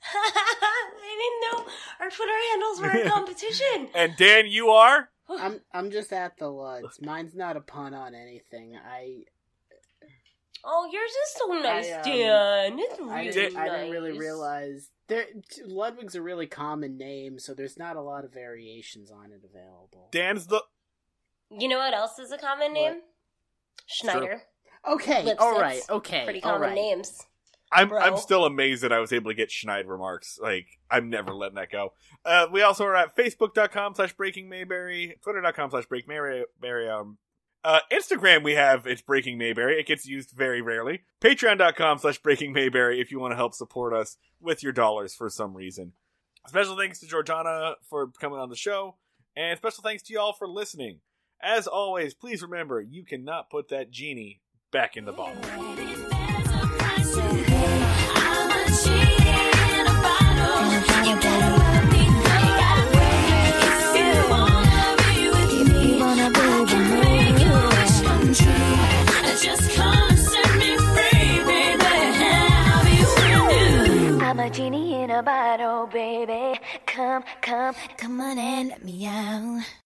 <laughs> I didn't know our Twitter handles were a <laughs> competition. And Dan, you are. I'm I'm just at the Luds. Mine's not a pun on anything. I oh, yours is so nice, I, um, Dan. It's I really didn't, nice. I didn't really realize there Ludwig's a really common name, so there's not a lot of variations on it available. Dan's the. You know what else is a common What? name? Schneider. Okay, Lipsticks. all right, okay, Pretty common right. names. I'm Bro. I'm still amazed that I was able to get Schneid remarks. Like I'm never letting that go. Uh, we also are at facebook.com slash breaking Mayberry, twitter.com slash break Mayberry. Um, uh, Instagram we have it's breaking Mayberry. It gets used very rarely. Patreon.com slash breaking Mayberry if you want to help support us with your dollars for some reason. Special thanks to Jordana for coming on the show, and special thanks to y'all for listening. As always, please remember you cannot put that genie back in the bottle. Genie in a bottle, baby. Come, come, come on and let me out.